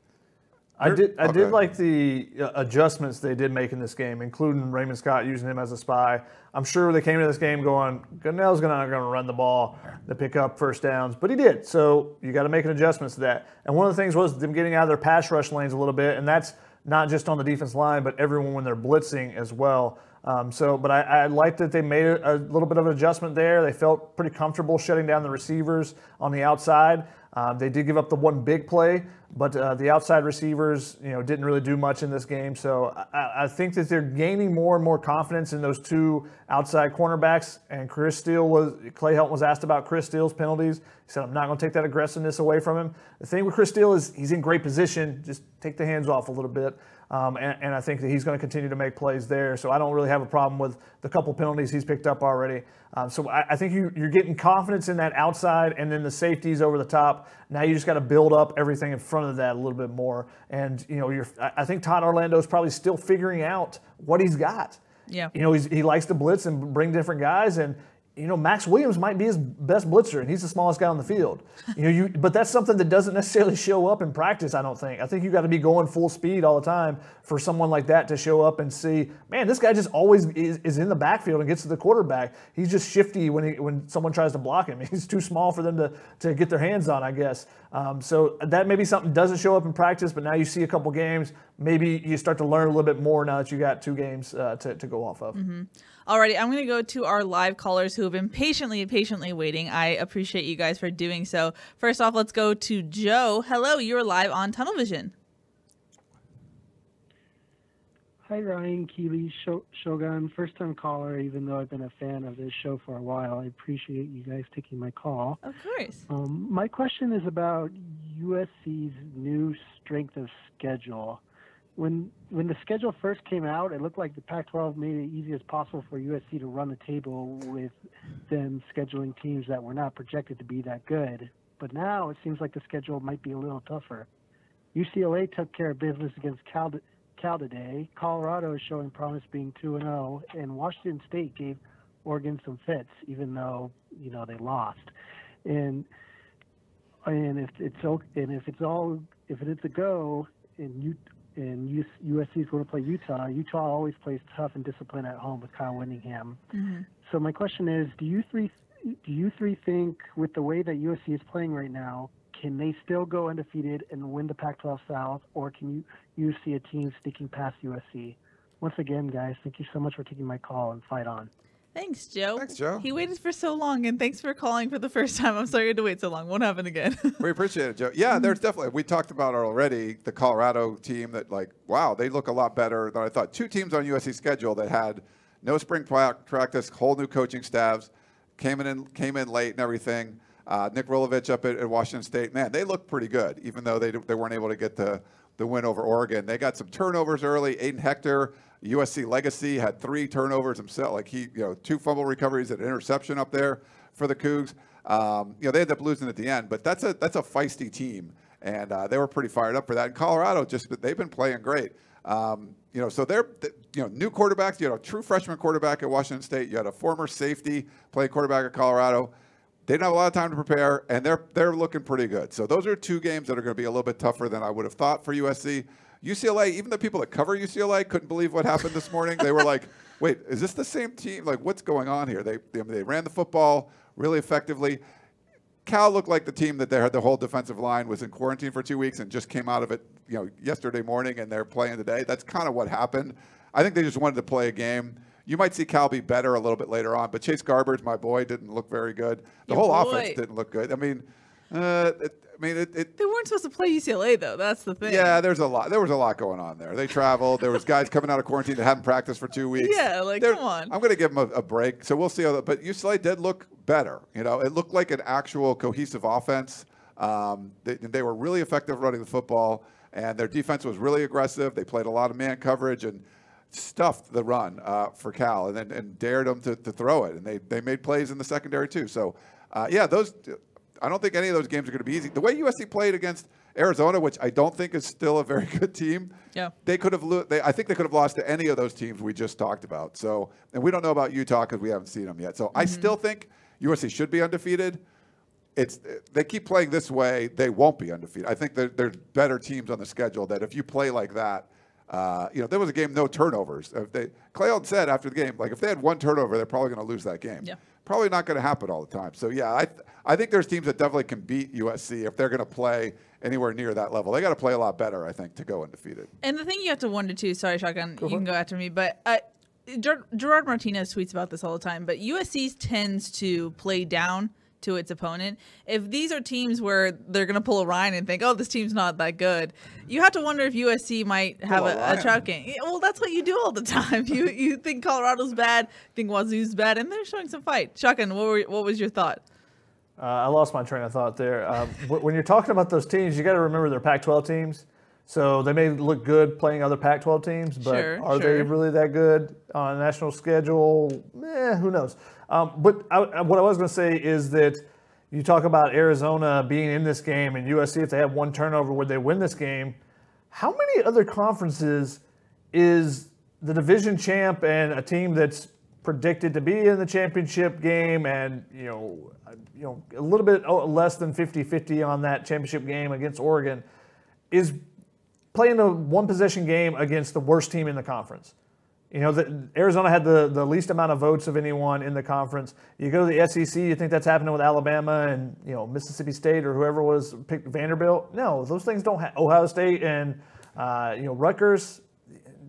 Speaker 3: I did. I okay. did like the uh, adjustments they did make in this game, including Raymond Scott using him as a spy. I'm sure they came to this game going, Gunnell's going to run the ball to pick up first downs, but he did. So you got to make an adjustment to that. And one of the things was them getting out of their pass rush lanes a little bit, and that's not just on the defense line, but everyone when they're blitzing as well. Um, so, but I, I like that they made a, a little bit of an adjustment there. They felt pretty comfortable shutting down the receivers on the outside. Um, they did give up the one big play, but uh, the outside receivers, you know, didn't really do much in this game. So I, I, think that they're gaining more and more confidence in those two outside cornerbacks. And Chris Steele was Clay Helton was asked about Chris Steele's penalties. He said, "I'm not going to take that aggressiveness away from him." The thing with Chris Steele is he's in great position. Just take the hands off a little bit. Um, and, and, I think that he's going to continue to make plays there. So I don't really have a problem with the couple penalties he's picked up already. Um, so I, I think you, are getting confidence in that outside and then the safeties over the top. Now you just got to build up everything in front of that a little bit more. And, you know, I think Todd Orlando is probably still figuring out what he's got.
Speaker 2: Yeah.
Speaker 3: You know, he likes to blitz and bring different guys. And, you know, Max Williams might be his best blitzer, and he's the smallest guy on the field. You know, you but that's something that doesn't necessarily show up in practice. I don't think. I think you got to be going full speed all the time for someone like that to show up and see, man, this guy just always is, is in the backfield and gets to the quarterback. He's just shifty when he when someone tries to block him. He's too small for them to to get their hands on, I guess. Um, so that maybe something doesn't show up in practice, but now you see a couple games. Maybe you start to learn a little bit more now that you got two games uh, to to go off of.
Speaker 2: Mm-hmm. Alrighty, I'm going to go to our live callers who have been patiently, patiently waiting. I appreciate you guys for doing so. First off, let's go to Joe. Hello, you're live on Tunnel Vision.
Speaker 4: Hi, Ryan Keeley, Shotgun, first time caller, even though I've been a fan of this show for a while. I appreciate you guys taking my call.
Speaker 2: Of course.
Speaker 4: Um, my question is about USC's new strength of schedule. When when the schedule first came out, it looked like the Pac-12 made it easy as possible for USC to run the table with them scheduling teams that were not projected to be that good. But now it seems like the schedule might be a little tougher. UCLA took care of business against Cal Cal today. Colorado is showing promise being 2 and 0, and Washington State gave Oregon some fits, even though you know they lost. And and if it's and if it's all if it's a go, and you and USC is going to play Utah. Utah always plays tough and disciplined at home with Kyle Whittingham. Mm-hmm. So my question is, do you three do you three think with the way that USC is playing right now, can they still go undefeated and win the Pac-12 South, or can you you see a team sneaking past USC? Once again, guys, thank you so much for taking my call and fight on.
Speaker 2: Thanks, Joe.
Speaker 1: Thanks, Joe.
Speaker 2: He waited for so long, and thanks for calling for the first time. I'm sorry you had to wait so long. Won't happen again.
Speaker 1: we appreciate it, Joe. Yeah, there's definitely. We talked about already the Colorado team that, like, wow, they look a lot better than I thought. Two teams on USC schedule that had no spring practice, whole new coaching staffs, came in came in late and everything. Uh, Nick Rolovich up at, at, Washington State, man, they look pretty good, even though they, they weren't able to get the, the win over Oregon. They got some turnovers early. Ayden Hector, USC legacy, had three turnovers himself. Like he, you know, two fumble recoveries and an interception up there for the Cougs. Um, you know, they ended up losing at the end, but that's a that's a feisty team, and uh, they were pretty fired up for that. And Colorado just they've been playing great. Um, you know, so they're you know new quarterbacks. You had a true freshman quarterback at Washington State. You had a former safety playing quarterback at Colorado. They didn't have a lot of time to prepare, and they're they're looking pretty good. So those are two games that are going to be a little bit tougher than I would have thought for USC. UCLA, even the people that cover UCLA couldn't believe what happened this morning. They were like, "Wait, is this the same team? Like, what's going on here?" They they, they ran the football really effectively. Cal looked like the team that they had the whole defensive line was in quarantine for two weeks and just came out of it, you know, yesterday morning and they're playing today. That's kind of what happened. I think they just wanted to play a game. You might see Cal be better a little bit later on, but Chase Garbers, my boy, didn't look very good. The Your whole boy. offense didn't look good. I mean, uh, it, I mean, it, it,
Speaker 2: They weren't supposed to play UCLA though. That's the thing.
Speaker 1: Yeah, there's a lot. There was a lot going on there. They traveled. There was guys coming out of quarantine that hadn't practiced for two weeks.
Speaker 2: Yeah, like They're, come on.
Speaker 1: I'm going to give them a, a, break. So we'll see how. That, but UCLA did look better. You know, it looked like an actual cohesive offense. Um, they, they were really effective running the football, and their defense was really aggressive. They played a lot of man coverage and stuffed the run uh, for Cal and then and dared them to, to throw it. And they, they made plays in the secondary too. So, uh, yeah, those I don't think any of those games are going to be easy. The way USC played against Arizona, which I don't think is still a very good team,
Speaker 2: yeah,
Speaker 1: they could have. Lo- they, I think they could have lost to any of those teams we just talked about. So, and we don't know about Utah because we haven't seen them yet. So, mm-hmm. I still think USC should be undefeated. It's they keep playing this way, they won't be undefeated. I think there there's better teams on the schedule that if you play like that uh, you know, there was a game no turnovers. If they, Clay said after the game, like if they had one turnover, they're probably going to lose that game.
Speaker 2: Yeah.
Speaker 1: Probably not going to happen all the time. So yeah, I th- I think there's teams that definitely can beat USC if they're going to play anywhere near that level. They got to play a lot better, I think, to go undefeated.
Speaker 2: And the thing you have to wonder too. Sorry, shotgun, you can go after me, but. Uh, Gerard Martinez tweets about this all the time, but USC tends to play down to its opponent. If these are teams where they're going to pull a Ryan and think, oh, this team's not that good, you have to wonder if USC might have a, a trout game. Well, that's what you do all the time. You you think Colorado's bad, think Wazoo's bad, and they're showing some fight. Shotgun, what, were, what was your thought?
Speaker 3: Uh, I lost my train of thought there. Um, when you're talking about those teams, you got to remember they're Pac-12 teams. So they may look good playing other Pac-12 teams, but
Speaker 2: sure,
Speaker 3: are
Speaker 2: sure.
Speaker 3: they really that good on a national schedule? Eh, who knows? Um, but I, what I was going to say is that you talk about Arizona being in this game and USC, if they have one turnover, would they win this game? How many other conferences is the division champ and a team that's predicted to be in the championship game and you know you know a little bit less than 50-50 on that championship game against Oregon is playing a one possession game against the worst team in the conference. You know, the, Arizona had the, the least amount of votes of anyone in the conference. You go to the SEC, you think that's happening with Alabama and you know Mississippi State or whoever was picked Vanderbilt. No, those things don't. have Ohio State and uh, you know Rutgers.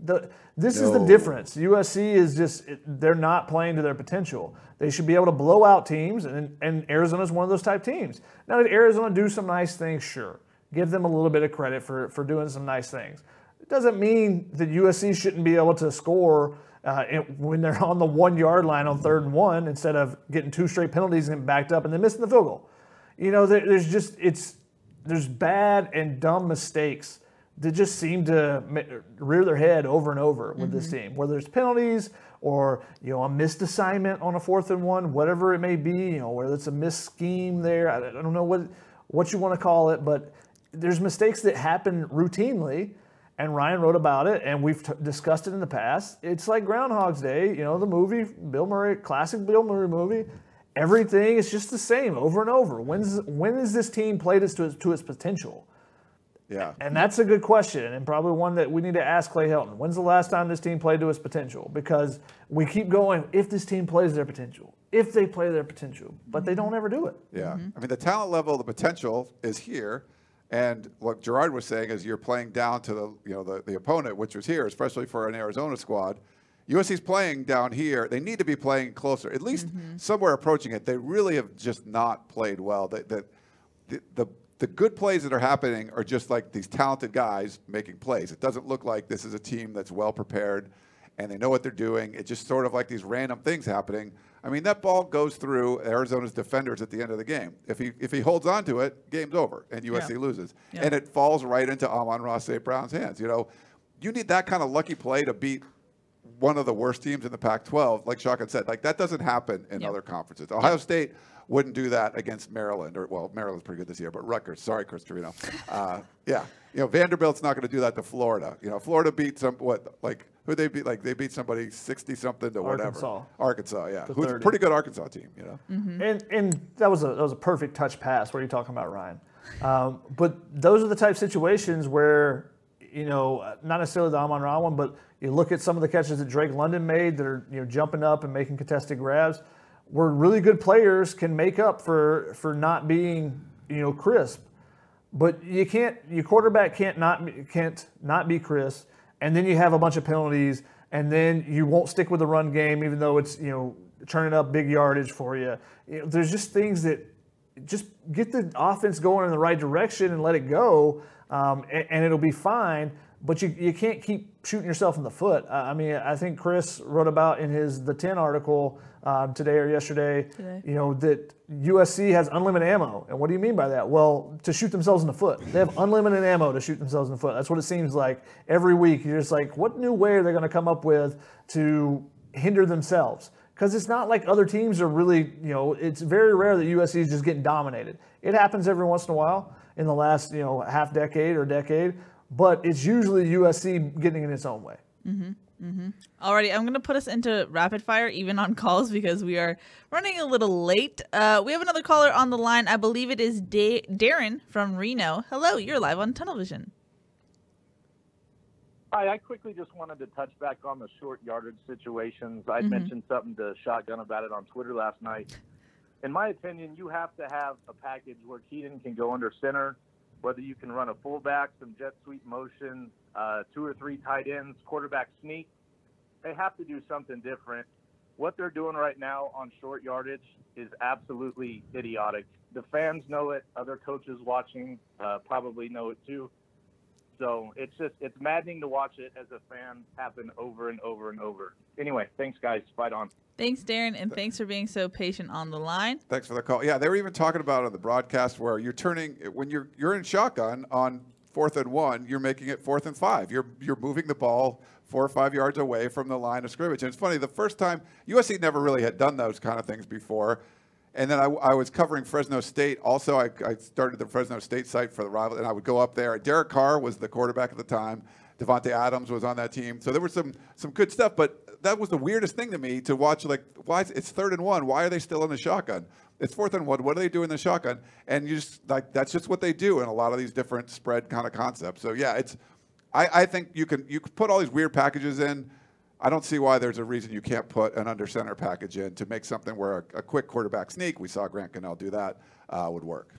Speaker 3: The, this no. is the difference. USC is just they're not playing to their potential. They should be able to blow out teams, and and Arizona is one of those type teams. Now, did Arizona do some nice things? Sure, give them a little bit of credit for for doing some nice things doesn't mean that USC shouldn't be able to score uh, when they're on the one yard line on third and one instead of getting two straight penalties and backed up and then missing the field goal. You know, there, there's just it's there's bad and dumb mistakes that just seem to rear their head over and over with mm-hmm. this team, whether it's penalties or you know a missed assignment on a fourth and one, whatever it may be. You know, whether it's a missed scheme there, I, I don't know what what you want to call it, but there's mistakes that happen routinely. And Ryan wrote about it, and we've t- discussed it in the past. It's like Groundhog's Day, you know, the movie, Bill Murray, classic Bill Murray movie. Everything is just the same over and over. When's when is this team played to its, to its potential?
Speaker 1: Yeah.
Speaker 3: And that's a good question, and probably one that we need to ask Clay Helton. When's the last time this team played to its potential? Because we keep going, if this team plays their potential, if they play their potential, but they don't ever do it.
Speaker 1: Yeah. Mm-hmm. I mean, the talent level, the potential is here. And what Gerard was saying is you're playing down to the, you know, the, the opponent, which was here, especially for an Arizona squad. USC's playing down here. They need to be playing closer, at least mm-hmm. somewhere approaching it. They really have just not played well. They, the, the, the the good plays that are happening are just like these talented guys making plays. It doesn't look like this is a team that's well prepared and they know what they're doing. It's just sort of like these random things happening. I mean, that ball goes through Arizona's defenders at the end of the game. If he if he holds on to it, game's over and USC yeah. loses. Yeah. And it falls right into Amon-Ra St. Brown's hands. You know, you need that kind of lucky play to beat one of the worst teams in the Pac-12, like Shotgun said. Like that doesn't happen in yep. other conferences. Ohio yep. State wouldn't do that against Maryland, or well, Maryland's pretty good this year, but Rutgers. Sorry, Chris Trevino. Uh, yeah, you know, Vanderbilt's not going to do that to Florida. You know, Florida beat some what like who they beat like they beat somebody sixty something to whatever. Arkansas, Arkansas, yeah, who's a pretty good Arkansas team. You know,
Speaker 3: mm-hmm. and and that was a that was a perfect touch pass. What are you talking about, Ryan? Um, but those are the type of situations where you know, not necessarily the Amon Ra one, but you look at some of the catches that Drake London made that are you know jumping up and making contested grabs where really good players can make up for for not being you know crisp. But you can't your quarterback can't not can't not be crisp, and then you have a bunch of penalties, and then you won't stick with the run game even though it's you know turning up big yardage for you. you know, there's just things that just get the offense going in the right direction and let it go, um, and, and it'll be fine but you, you can't keep shooting yourself in the foot. I mean, I think Chris wrote about in his the 10 article um, today or yesterday, today. you know, that USC has unlimited ammo. And what do you mean by that? Well, to shoot themselves in the foot. They have unlimited ammo to shoot themselves in the foot. That's what it seems like every week. You're just like, what new way are they going to come up with to hinder themselves? Because it's not like other teams are really, you know, it's very rare that USC is just getting dominated. It happens every once in a while in the last, you know, half decade or decade, but it's usually USC getting in its own way.
Speaker 2: Mm-hmm. Mm-hmm. Alrighty, I'm gonna put us into rapid fire, even on calls, because we are running a little late. Uh, we have another caller on the line. I believe it is da- Darren from Reno. Hello, you're live on Tunnel Vision.
Speaker 5: Hi, I quickly just wanted to touch back on the short yardage situations. I mm-hmm. mentioned something to Shotgun about it on Twitter last night. In my opinion, you have to have a package where Kedon can go under center, whether you can run a fullback, some jet sweep motion, uh, two or three tight ends, quarterback sneak. They have to do something different. What they're doing right now on short yardage is absolutely idiotic. The fans know it. Other coaches watching uh, probably know it too. So it's just it's maddening to watch it as a fan happen over and over and over. Anyway, thanks guys. Fight on.
Speaker 2: Thanks, Darren, and thanks for being so patient on the line.
Speaker 1: Thanks for the call. Yeah, they were even talking about on the broadcast where you're turning when you're you're in shotgun on fourth and one, you're making it fourth and five. You're you're moving the ball four or five yards away from the line of scrimmage. And it's funny, the first time USC never really had done those kind of things before. And then I, I was covering Fresno State. Also, I, I, started the Fresno State site for the rival, and I would go up there. Derek Carr was the quarterback at the time. Davante Adams was on that team. So there was some some good stuff, but that was the weirdest thing to me to watch. Like, why? Is, it's third and one. Why are they still in the shotgun? It's fourth and one. What are they doing in the shotgun? And you just like that's just what they do in a lot of these different spread kind of concepts. So yeah, it's. I, I think you can you can put all these weird packages in. I don't see why there's a reason you can't put an under center package in to make something where a, a quick quarterback sneak. We saw Grant Gunnell do that uh, would work.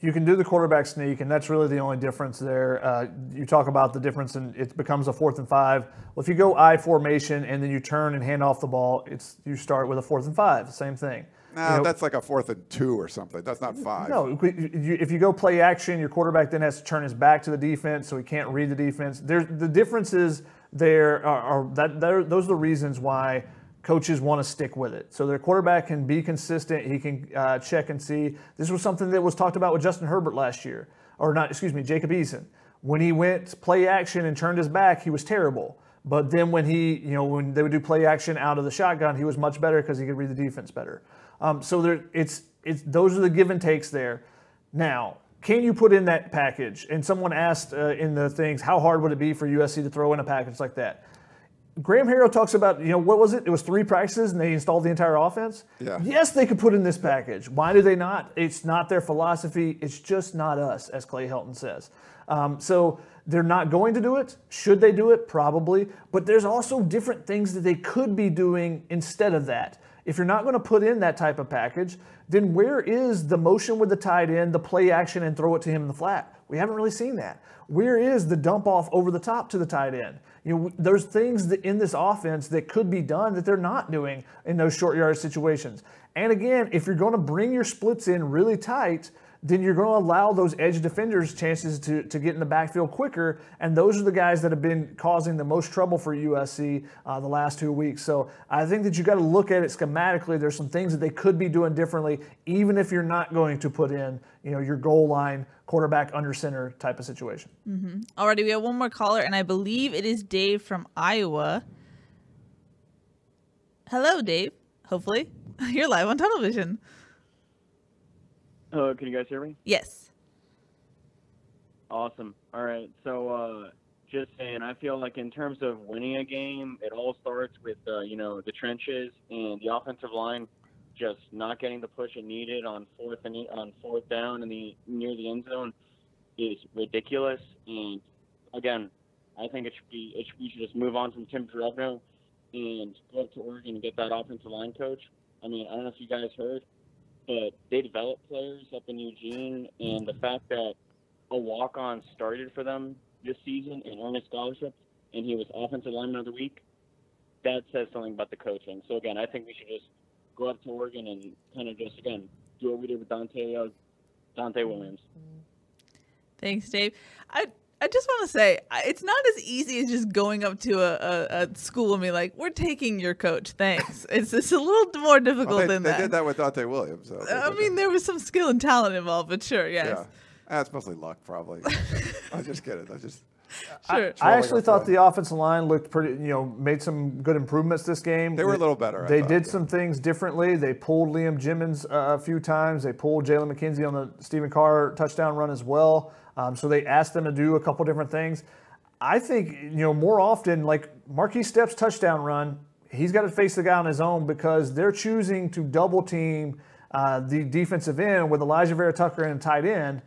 Speaker 3: You can do the quarterback sneak, and that's really the only difference there. Uh, you talk about the difference, and it becomes a fourth and five. Well, if you go I formation and then you turn and hand off the ball, it's you start with a fourth and five. Same thing.
Speaker 1: Nah,
Speaker 3: you know,
Speaker 1: that's like a fourth and two or something. That's not five.
Speaker 3: No, if you- go play action, your quarterback then has to turn his back to the defense, so he can't read the defense. There's the differences there are, are that those are the reasons why coaches want to stick with it. So their quarterback can be consistent. He can uh, check and see. This was something that was talked about with Justin Herbert last year, or not? Excuse me, Jacob Eason. When he went play action and turned his back, he was terrible. But then when he, you know, when they would do play action out of the shotgun, he was much better because he could read the defense better. Um, so there, it's it's those are the give and takes there. Now, can you put in that package? And someone asked uh, in the things, how hard would it be for USC to throw in a package like that? Graham Harrell talks about, you know, what was it? It was three practices and they installed the entire offense.
Speaker 1: Yeah.
Speaker 3: Yes, they could put in this package. Why do they not? It's not their philosophy. It's just not us, as Clay Helton says. Um, so they're not going to do it. Should they do it? Probably. But there's also different things that they could be doing instead of that. If you're not going to put in that type of package, then where is the motion with the tight end, the play action, and throw it to him in the flat? We haven't really seen that. Where is the dump off over the top to the tight end? You know, there's things that in this offense that could be done that they're not doing in those short yard situations. And again, if you're going to bring your splits in really tight, then you're going to allow those edge defenders chances to, to get in the backfield quicker. And those are the guys that have been causing the most trouble for USC uh, the last two weeks. So I think that you got to look at it schematically. There's some things that they could be doing differently, even if you're not going to put in, you know, your goal line quarterback under center type of situation.
Speaker 2: Alrighty, we have one more caller, and I believe it is Dave from Iowa. Hello, Dave. Hopefully, you're live on Tunnel Vision.
Speaker 6: Hello, can you guys hear me?
Speaker 2: Yes.
Speaker 6: Awesome. All right. So, uh, just saying, I feel like in terms of winning a game, it all starts with, uh, you know, the trenches and the offensive line just not getting the push it needed on fourth and on fourth down and the near the end zone is ridiculous. And again, I think it should be it should, we should just move on from Tim Drevno and go up to Oregon and get that offensive line coach. I mean, I don't know if you guys heard, but they develop players up in Eugene, and the fact that a walk-on started for them this season and earned a scholarship, and he was offensive lineman of the week, that says something about the coaching. So again, I think we should just go up to Oregon and kind of just again do what we did with Donte uh, Donte Williams.
Speaker 2: Thanks, Dave. I I just want to say it's not as easy as just going up to a, a, a school and be like, "We're taking your coach, thanks." it's it's a little more difficult
Speaker 1: Well, they,
Speaker 2: than
Speaker 1: they
Speaker 2: that.
Speaker 1: They did that with Donte Williams. So
Speaker 2: I mean, there was some skill and talent involved, but sure, yes,
Speaker 1: yeah, that's mostly luck, probably. I just get it. I just
Speaker 2: sure.
Speaker 3: I
Speaker 1: Trolling
Speaker 3: actually thought
Speaker 1: friend.
Speaker 3: the offensive line looked pretty, you know, made some good improvements this game.
Speaker 1: They were a little better, I
Speaker 3: They
Speaker 1: thought,
Speaker 3: did
Speaker 1: yeah.
Speaker 3: some things differently. They pulled Liam Jimmons uh, a few times. They pulled Jalen McKenzie on the Stephen Carr touchdown run as well. Um, so they asked them to do a couple different things. I think, you know, more often, like Markese Stepp's touchdown run, he's got to face the guy on his own because they're choosing to double team uh, the defensive end with Alijah Vera-Tucker and tight end.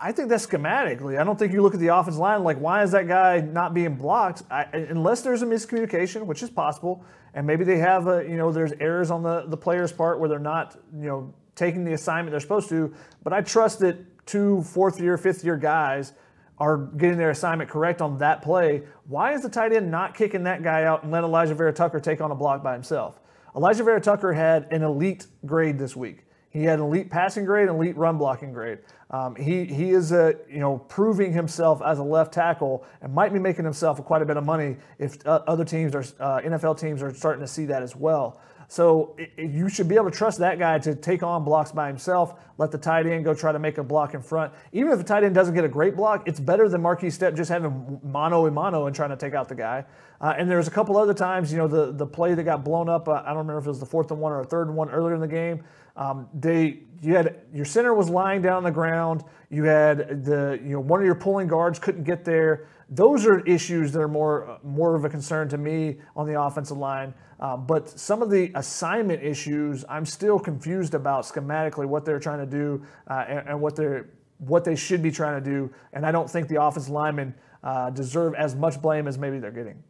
Speaker 3: I think that's schematically. I don't think you look at the offense line like, why is that guy not being blocked? I, unless there's a miscommunication, which is possible, and maybe they have a, you know, there's errors on the the player's part where they're not, you know, taking the assignment they're supposed to. But I trust that two fourth year, fifth year guys are getting their assignment correct on that play. Why is the tight end not kicking that guy out and let Alijah Vera-Tucker take on a block by himself? Alijah Vera-Tucker had an elite grade this week. He had an elite passing grade, elite run blocking grade. Um, he he is a you know proving himself as a left tackle and might be making himself quite a bit of money if uh, other teams are uh, NFL teams are starting to see that as well. So i i- you should be able to trust that guy to take on blocks by himself. Let the tight end go try to make a block in front. Even if the tight end doesn't get a great block, it's better than Markese Stepp just having mono and mono and trying to take out the guy. Uh, and there's a couple other times, you know, the the play that got blown up. Uh, I don't remember if it was the fourth and one or a third and one earlier in the game. Um, they you had your center was lying down on the ground. You had the you know one of your pulling guards couldn't get there. Those are issues that are more more of a concern to me on the offensive line. Uh, but some of the assignment issues, I'm still confused about schematically what they're trying to do uh, and, and what they're what they should be trying to do. And I don't think the offensive linemen uh, deserve as much blame as maybe they're getting.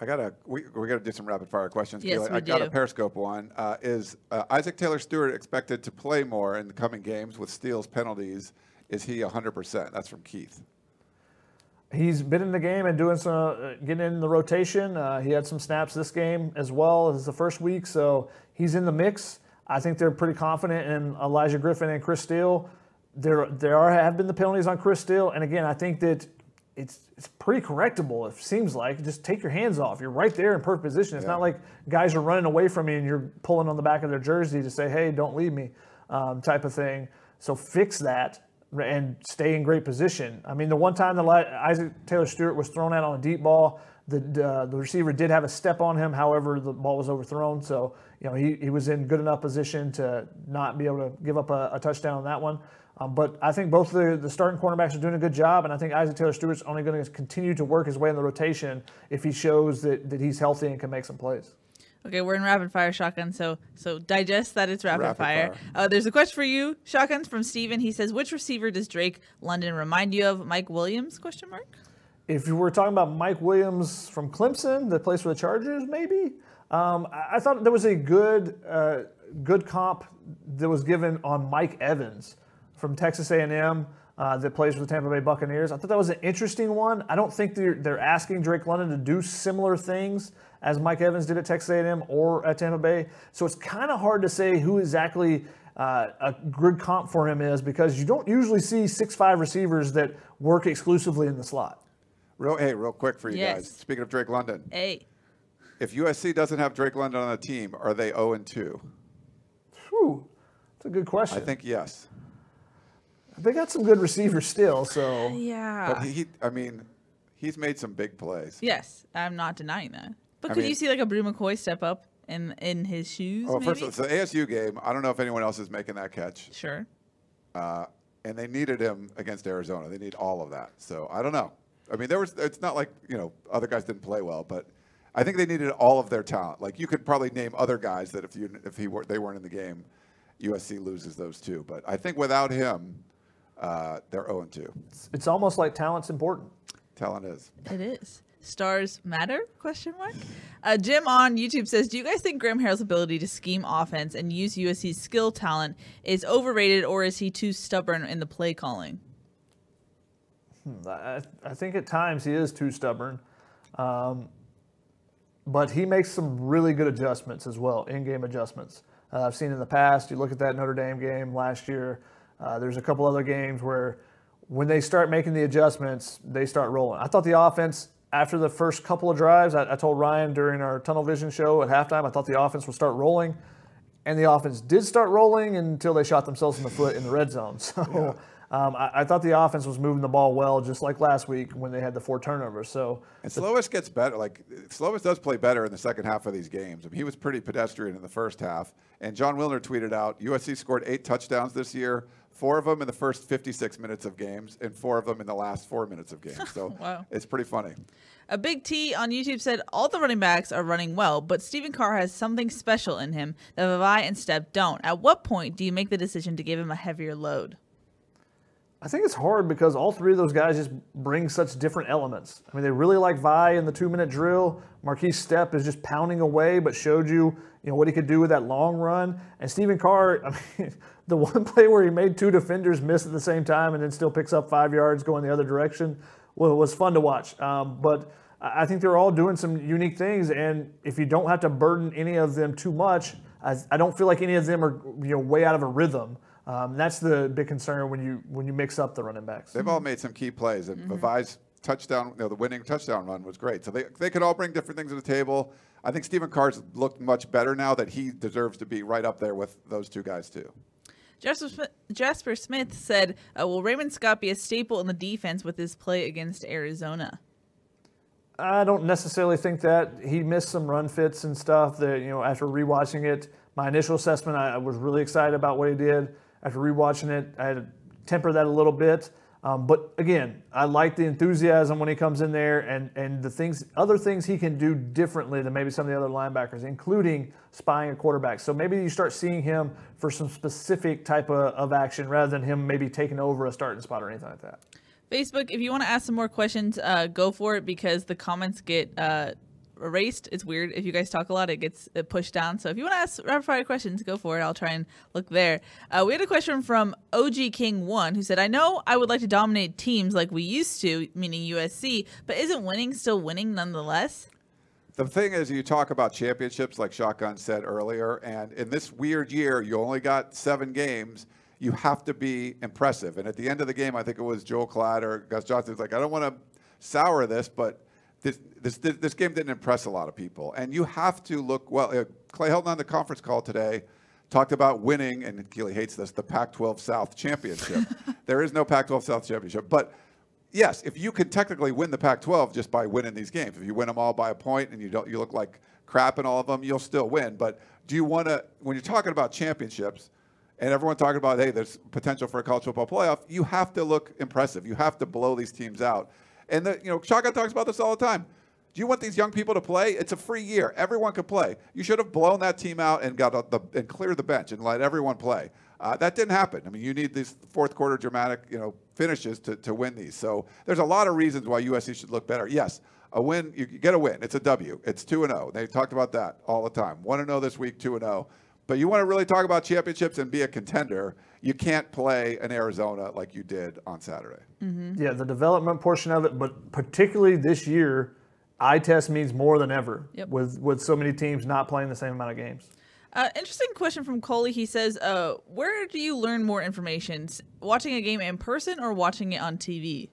Speaker 1: I gotta we, we gotta do some rapid fire questions.
Speaker 2: Yes,
Speaker 1: Keely.
Speaker 2: we
Speaker 1: I got a. Periscope one. Uh, is uh, Isaac Taylor Stewart expected to play more in the coming games with Steele's penalties? Is he 100%? That's from Keith.
Speaker 3: He's been in the game and doing some, uh, getting in the rotation. Uh, he had some snaps this game as well as the first week, so he's in the mix. I think they're pretty confident in Olaijah Griffin and Chris Steele. There, there are have been the penalties on Chris Steele, and again, I think that it's it's pretty correctable. It seems like just take your hands off. You're right there in perfect position. It's
Speaker 1: Yeah.
Speaker 3: not like guys are running away from you and you're pulling on the back of their jersey to say, "Hey, don't leave me," um, type of thing. So fix that and stay in great position. I mean, the one time that Isaac Taylor Stewart was thrown out on a deep ball, the uh, the receiver did have a step on him. However, the ball was overthrown, so you know he, he was in good enough position to not be able to give up a, a touchdown on that one. Um, but I think both the, the starting cornerbacks are doing a good job, and I think Isaac Taylor Stewart's only going to continue to work his way in the rotation if he shows that, that he's healthy and can make some plays.
Speaker 2: Okay, we're in rapid fire shotgun, so so digest that it's rapid,
Speaker 1: Rapid
Speaker 2: fire.
Speaker 1: fire.
Speaker 2: Uh, there's a question for you, shotguns from Steven. He says, "Which receiver does Drake London remind you of? Mike Williams?" Question mark.
Speaker 3: If you were talking about Mike Williams from Clemson, the place for the Chargers, maybe. Um, I, I thought there was a good uh, good comp that was given on Mike Evans from Texas A&M uh, that plays for the Tampa Bay Buccaneers. I thought that was an interesting one. I don't think they're, they're asking Drake London to do similar things as Mike Evans did at Texas A&M or at Tampa Bay. So it's kind of hard to say who exactly uh, a good comp for him is because you don't usually see six-five receivers that work exclusively in the slot.
Speaker 1: Real, hey, real quick for you
Speaker 2: Yes.
Speaker 1: guys. Speaking of Drake London,
Speaker 2: A.
Speaker 1: if USC doesn't have Drake London on the team, are they 0 and 2?
Speaker 3: Whew, that's a good question.
Speaker 1: I think yes.
Speaker 3: They got some good receivers still. So
Speaker 2: Yeah.
Speaker 1: But he, I mean, he's made some big plays.
Speaker 2: yes, I'm not denying that. But
Speaker 1: I
Speaker 2: could
Speaker 1: mean-
Speaker 2: you see like a Bru McCoy step up in in his shoes?
Speaker 1: Oh,
Speaker 2: maybe?
Speaker 1: first of all, it's the ASU game. I don't know if anyone else is making that catch.
Speaker 2: sure.
Speaker 1: Uh, and they needed him against Arizona. They need all of that. So I don't know. I mean, there was. It's not like you know other guys didn't play well, but I think they needed all of their talent. Like you could probably name other guys that if you if he were they weren't in the game, USC loses those two. But I think without him, uh, they're 0 and 2.
Speaker 3: it's almost like talent's important.
Speaker 1: Talent is.
Speaker 2: It is. Stars matter? Question mark. Uh, Jim on YouTube says, "Do you guys think Graham Harrell's ability to scheme offense and use USC's skill talent is overrated, or is he too stubborn in the play calling?"
Speaker 3: I, I think at times he is too stubborn, um, but he makes some really good adjustments as well, in-game adjustments. Uh, I've seen in the past. You look at that Notre Dame game last year. Uh, there's a couple other games where when they start making the adjustments, they start rolling. I thought the offense after the first couple of drives, I, I told Ryan during our tunnel vision show at halftime, I thought the offense would start rolling, and the offense did start rolling until they shot themselves in the foot in the red zone. So. Um, I, I thought the offense was moving the ball well, just like last week when they had the four turnovers. So
Speaker 1: And Slovis gets better. Like Slovis does play better in the second half of these games. I mean, he was pretty pedestrian in the first half. And Jon Wilner tweeted out, USC scored eight touchdowns this year, four of them in the first 56 minutes of games, and four of them in the last four minutes of games. So
Speaker 2: Wow.
Speaker 1: it's pretty funny.
Speaker 2: A big T on YouTube said all the running backs are running well, but Stephen Carr has something special in him that Vavae and Stepp don't. At what point do you make the decision to give him a heavier load?
Speaker 3: I think it's hard because all three of those guys just bring such different elements. I mean, they really like Vi in the two-minute drill. Markese Stepp is just pounding away, but showed you, you know, what he could do with that long run. And Stephen Carr, I mean, the one play where he made two defenders miss at the same time and then still picks up five yards going the other direction, well, was fun to watch. Um, but I I think they're all doing some unique things, and if you don't have to burden any of them too much, I, I don't feel like any of them are, you know, way out of a rhythm. Um, that's the big concern when you when you mix up the running backs.
Speaker 1: They've all made some key plays. And Vavae's touchdown, you know, the winning touchdown run was great. So they, they could all bring different things to the table. I think Stephen Carr's looked much better now that he deserves to be right up there with those two guys, too.
Speaker 2: Jasper Smith, Jasper Smith said, uh, "Will Raymond Scott be a staple in the defense with his play against Arizona?"
Speaker 3: I don't necessarily think that he missed some run fits and stuff. That you know, after rewatching it, my initial assessment, I, I was really excited about what he did. After rewatching it, I had to temper that a little bit. Um, but again, I like the enthusiasm when he comes in there, and and the things, other things he can do differently than maybe some of the other linebackers, including spying a quarterback. So maybe you start seeing him for some specific type of, of action rather than him maybe taking over a starting spot or anything like that.
Speaker 2: Facebook, if you want to ask some more questions, uh, go for it because the comments get uh, erased. It's weird. If you guys talk a lot, it gets pushed down. So if you want to ask rapid fire questions, go for it. I'll try and look there. Uh, we had a question from OG King One who said, "I know I would like to dominate teams like we used to, meaning USC, but isn't winning still winning nonetheless?"
Speaker 1: the thing is, you talk about championships, like Shotgun said earlier, and in this weird year, you only got seven games. You have to be impressive. And at the end of the game, I think it was Joel Klatt or Gus Johnson was like, I don't want to sour this, but this, this, this game didn't impress a lot of people. And you have to look well. Uh, Clay Helton on the conference call today talked about winning, and Keely hates this, the Pac 12 South Championship. there is no Pac 12 South Championship. But yes, if you can technically win the Pac 12 just by winning these games, if you win them all by a point and you, don't, you look like crap in all of them, you'll still win. But do you want to, when you're talking about championships, and everyone talking about, hey, there's potential for a college football playoff, you have to look impressive. You have to blow these teams out. And the, you know, Shotgun talks about this all the time. Do you want these young people to play? It's a free year. Everyone can play. You should have blown that team out and got the and cleared the bench and let everyone play. Uh, that didn't happen. I mean, you need these fourth quarter dramatic, you know, finishes to, to win these. So there's a lot of reasons why USC should look better. Yes, a win, you get a win. It's a W. It's two and zero. They talked about that all the time. One and zero this week, two and zero. But you want to really talk about championships and be a contender, you can't play in Arizona like you did on Saturday.
Speaker 3: Mm-hmm. Yeah, the development portion of it, but particularly this year, eye test means more than ever
Speaker 2: Yep.
Speaker 3: with with so many teams not playing the same amount of games.
Speaker 2: Uh, interesting question from Coley. He says, uh, "Where do you learn more information? Watching a game in person or watching it on TV?"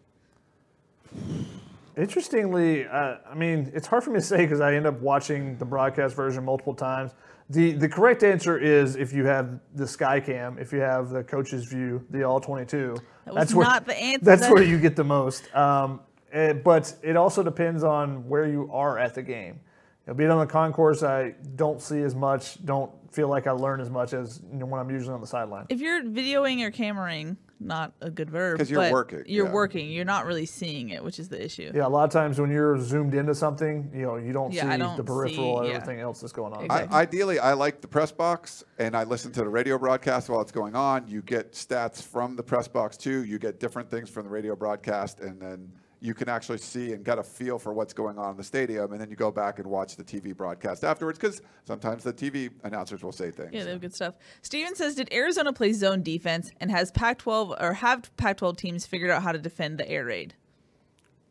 Speaker 3: Interestingly, uh, I mean, it's hard for me to say because I end up watching the broadcast version multiple times. The the correct answer is if you have the Skycam, if you have the coach's view, the all twenty two.
Speaker 2: That was
Speaker 3: where,
Speaker 2: not the answer.
Speaker 3: That's where you get the most. Um, eh, but it also depends on where you are at the game. You know, being on the concourse, I don't see as much, don't feel like I learn as much as you know, when I'm usually on the sideline.
Speaker 2: If you're videoing or cameraing, not a good verb.
Speaker 1: 'Cause you're
Speaker 2: but
Speaker 1: working,
Speaker 2: You're
Speaker 1: yeah.
Speaker 2: working. You're not really seeing it, which is the issue.
Speaker 3: Yeah, a lot of times when you're zoomed into something, you know, you don't
Speaker 2: Yeah,
Speaker 3: see
Speaker 2: don't
Speaker 3: the peripheral
Speaker 2: see-
Speaker 3: or
Speaker 2: yeah.
Speaker 3: everything else that's going on.
Speaker 2: Exactly.
Speaker 1: I, ideally, I like the press box, and I listen to the radio broadcast while it's going on. You get stats from the press box too. You get different things from the radio broadcast, and then you can actually see and get a feel for what's going on in the stadium. And then you go back and watch the TV broadcast afterwards, because sometimes the TV announcers will say things.
Speaker 2: Yeah, they have good stuff. Steven says, "Did Arizona play zone defense and has Pac-12 or have Pac-12 teams figured out how to defend the air raid?"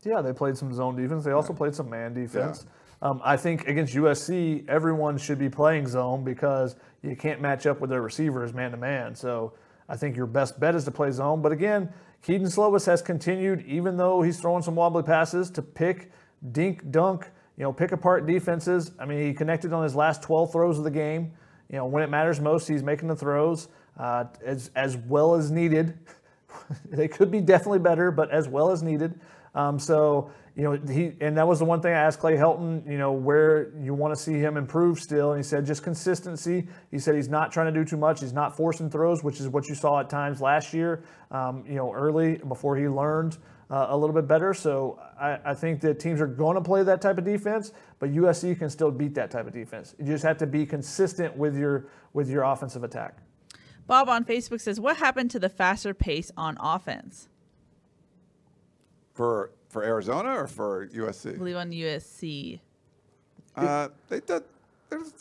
Speaker 3: Yeah, they played some zone defense. They also played some man defense. Um, I think against USC, everyone should be playing zone because you can't match up with their receivers man to man. So I think your best bet is to play zone. But again, Kedon Slovis has continued, even though he's throwing some wobbly passes, to pick, dink, dunk, you know, pick apart defenses. I mean, he connected on his last 12 throws of the game. You know, when it matters most, he's making the throws uh, as as well as needed. they could be definitely better, but as well as needed. Um, so you know he and that was the one thing I asked Clay Helton. You know where you want to see him improve still, and he said just consistency. He said he's not trying to do too much. He's not forcing throws, which is what you saw at times last year. Um, you know early before he learned. Uh, a little bit better, so I, I think that teams are going to play that type of defense, but USC can still beat that type of defense. You just have to be consistent with your with your offensive attack.
Speaker 2: Bob on Facebook says, "What happened to the faster pace on offense?"
Speaker 1: For for Arizona or for USC?
Speaker 2: I believe on USC.
Speaker 1: Uh, they did.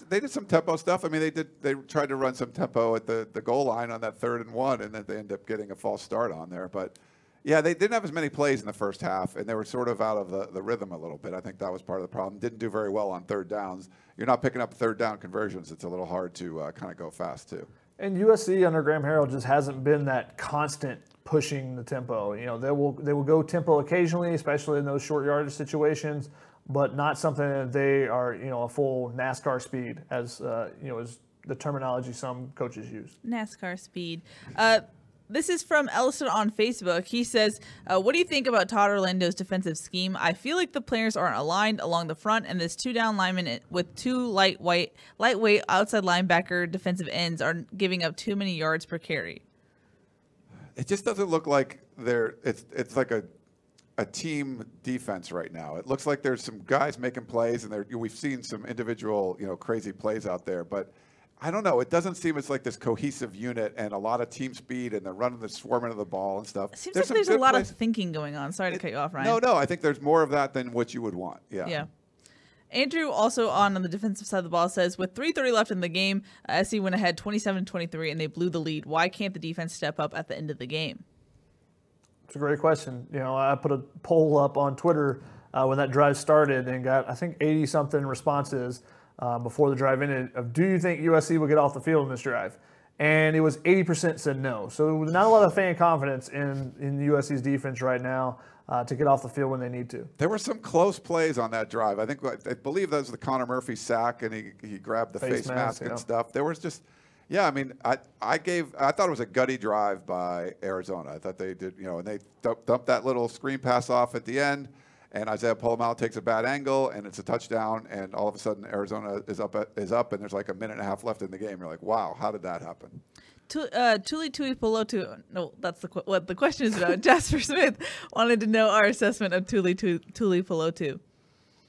Speaker 1: They did some tempo stuff. I mean, they did. They tried to run some tempo at the, the goal line on that third and one, and then they ended up getting a false start on there. But yeah, they didn't have as many plays in the first half, and they were sort of out of the, the rhythm a little bit. I think that was part of the problem. Didn't do very well on third downs. You're not picking up third down conversions. It's a little hard to uh, kind of go fast too.
Speaker 3: And USC under Graham Harrell just hasn't been that constant pushing the tempo. You know, they will they will go tempo occasionally, especially in those short yardage situations, but not something that they are you know a full NASCAR speed as uh, you know is the terminology some coaches use.
Speaker 2: NASCAR speed. Uh, this is from Ellison on Facebook. He says, uh, "What do you think about Todd Orlando's defensive scheme? I feel like the players aren't aligned along the front, and this two down lineman with two lightweight, lightweight outside linebacker defensive ends are giving up too many yards per carry."
Speaker 1: it just doesn't look like they're it's it's like a a team defense right now. It looks like there's some guys making plays, and we've seen some individual you know crazy plays out there, but. I don't know. It doesn't seem it's like this cohesive unit and a lot of team speed and they're running the swarming of the ball and stuff.
Speaker 2: It seems
Speaker 1: There's
Speaker 2: like there's a lot
Speaker 1: plays.
Speaker 2: of thinking going on. Sorry to cut you off, Ryan.
Speaker 1: No, no. I think there's more of that than what you would want. Yeah.
Speaker 2: Yeah. Andrew also on, on the defensive side of the ball says with 3:30 left in the game, uh, SC went ahead 27-23 and they blew the lead. Why can't the defense step up at the end of the game?
Speaker 3: It's a great question. You know, I put a poll up on Twitter uh, when that drive started and got, I think, 80 something responses uh, before the drive ended of do you think USC will get off the field in this drive? And it was 80% said no. So not a lot of fan confidence in, in USC's defense right now uh, to get off the field when they need to.
Speaker 1: There were some close plays on that drive. I think I believe that was the Connor Murphy sack, and he, he grabbed the face, face mask, mask and yeah. stuff. There was just, yeah. I mean, I I gave I thought it was a gutty drive by Arizona. I thought they did, you know, and they dumped that little screen pass off at the end and Isaiah Pola-Mao takes a bad angle, and it's a touchdown, and all of a sudden Arizona is up is up, and there's like a minute and a half left in the game. You're like, wow, how did that happen?
Speaker 2: Uh, Tuli Tuipulotu. No, that's the what the question is about. Jasper Smith wanted to know our assessment of Tuli Tuli, Tuli Pelotu.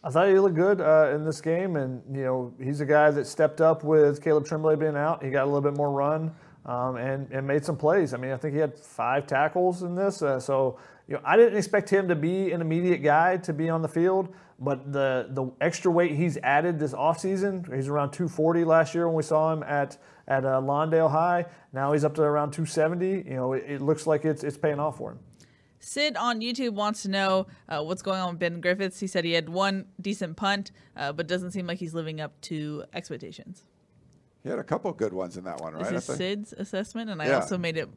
Speaker 3: I thought he looked good uh, in this game, and you know he's a guy that stepped up with Caleb Tremblay being out. He got a little bit more run um, and and made some plays. I mean, I think he had five tackles in this, uh, so you know, I didn't expect him to be an immediate guy to be on the field, but the the extra weight he's added this offseason, he's around 240 last year when we saw him at at uh, Lawndale High. Now he's up to around 270. You know, it, it, looks like it's it's paying off for him.
Speaker 2: Sid on YouTube wants to know uh, what's going on with Ben Griffiths. He said he had one decent punt, uh, but doesn't seem like he's living up to expectations.
Speaker 1: He had a couple good ones in that one, right?
Speaker 2: This is Sid's assessment, and I yeah. also made it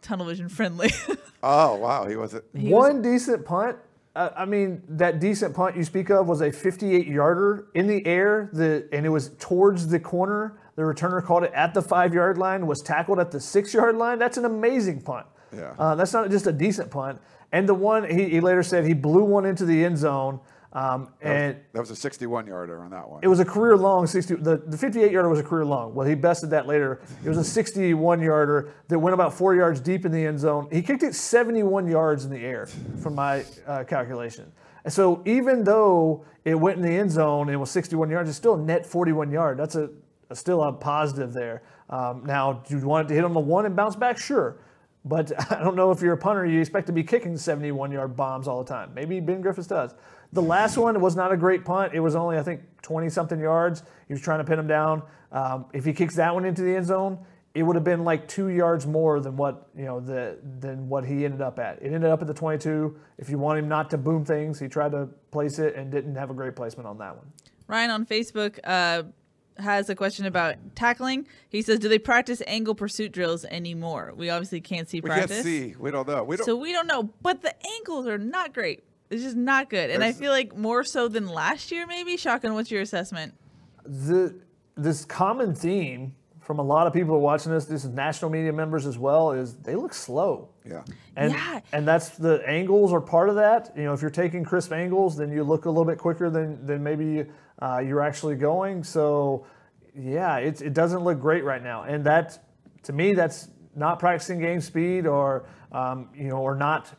Speaker 2: tunnel vision friendly.
Speaker 1: oh wow, he was it.
Speaker 3: One was, decent punt. Uh, I mean, that decent punt you speak of was a 58 yarder in the air, the and it was towards the corner. The returner called it at the five yard line, was tackled at the six yard line. That's an amazing punt.
Speaker 1: Yeah. Uh,
Speaker 3: that's not just a decent punt. And the one he, he later said he blew one into the end zone um, and
Speaker 1: that was, that was, a 61 yarder on that one.
Speaker 3: It was a career long 60. The, the 58 yarder was a career long. Well, he bested that later. It was a 61 yarder that went about four yards deep in the end zone. He kicked it 71 yards in the air, from my uh, calculation. And so even though it went in the end zone and it was 61 yards, it's still a net 41 yard. That's a, a still a positive there. Um, now, do you want it to hit on the one and bounce back? Sure. But I don't know if you're a punter, you expect to be kicking 71 yard bombs all the time. Maybe Ben Griffiths does. The last one was not a great punt. It was only, I think, 20 something yards. He was trying to pin him down. Um, if he kicks that one into the end zone, it would have been like two yards more than what you know the than what he ended up at. It ended up at the 22. If you want him not to boom things, he tried to place it and didn't have a great placement on that one.
Speaker 2: Ryan on Facebook uh, has a question about tackling. He says, "Do they practice angle pursuit drills anymore? We obviously can't see practice.
Speaker 1: We can't see. We don't know. We don't.
Speaker 2: So we don't know. But the angles are not great. It's just not good. And I feel like more so than last year, maybe. Shotgun, what's your assessment?
Speaker 3: The this common theme from a lot of people who are watching this, this is national media members as well, is they look slow.
Speaker 1: Yeah.
Speaker 3: And
Speaker 2: yeah.
Speaker 3: and that's the angles are part of that. You know, if you're taking crisp angles, then you look a little bit quicker than than maybe uh, you're actually going. So yeah, it it doesn't look great right now. And that to me, that's not practicing game speed or um, you know, or not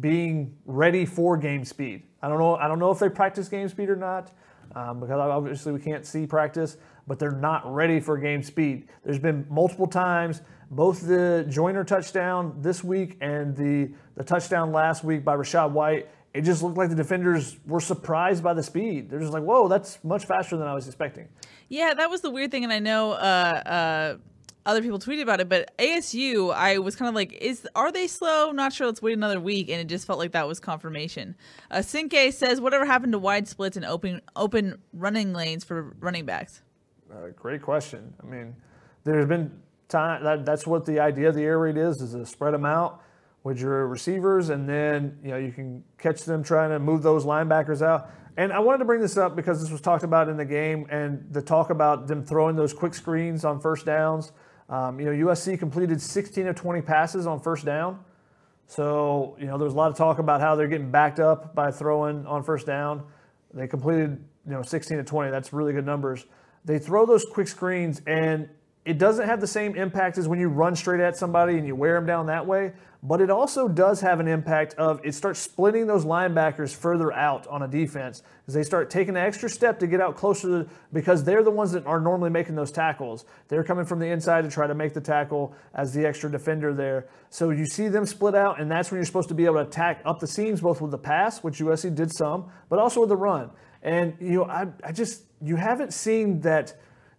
Speaker 3: being ready for game speed. I don't know. I don't know if they practice game speed or not, um, because obviously we can't see practice. But they're not ready for game speed. There's been multiple times, both the Joiner touchdown this week and the the touchdown last week by Rachaad White. It just looked like the defenders were surprised by the speed. They're just like, "Whoa, that's much faster than I was expecting."
Speaker 2: Yeah, that was the weird thing, and I know. Uh, uh other people tweeted about it, but ASU, I was kind of like, is are they slow? Not sure. Let's wait another week, and it just felt like that was confirmation. Uh, Sinke says, whatever happened to wide splits and open open running lanes for running backs?
Speaker 3: Uh, great question. I mean, there's been time that that's what the idea of the air raid is: is to spread them out with your receivers, and then you know you can catch them trying to move those linebackers out. And I wanted to bring this up because this was talked about in the game, and the talk about them throwing those quick screens on first downs. Um, you know, USC completed 16 of 20 passes on first down. So, you know, there was a lot of talk about how they're getting backed up by throwing on first down. They completed, you know, 16 to 20. That's really good numbers. They throw those quick screens, and it doesn't have the same impact as when you run straight at somebody and you wear them down that way but it also does have an impact of it starts splitting those linebackers further out on a defense as they start taking an extra step to get out closer to, because they're the ones that are normally making those tackles. They're coming from the inside to try to make the tackle as the extra defender there. So you see them split out, and that's when you're supposed to be able to attack up the seams, both with the pass, which USC did some, but also with the run. And you know, I, I just you haven't seen that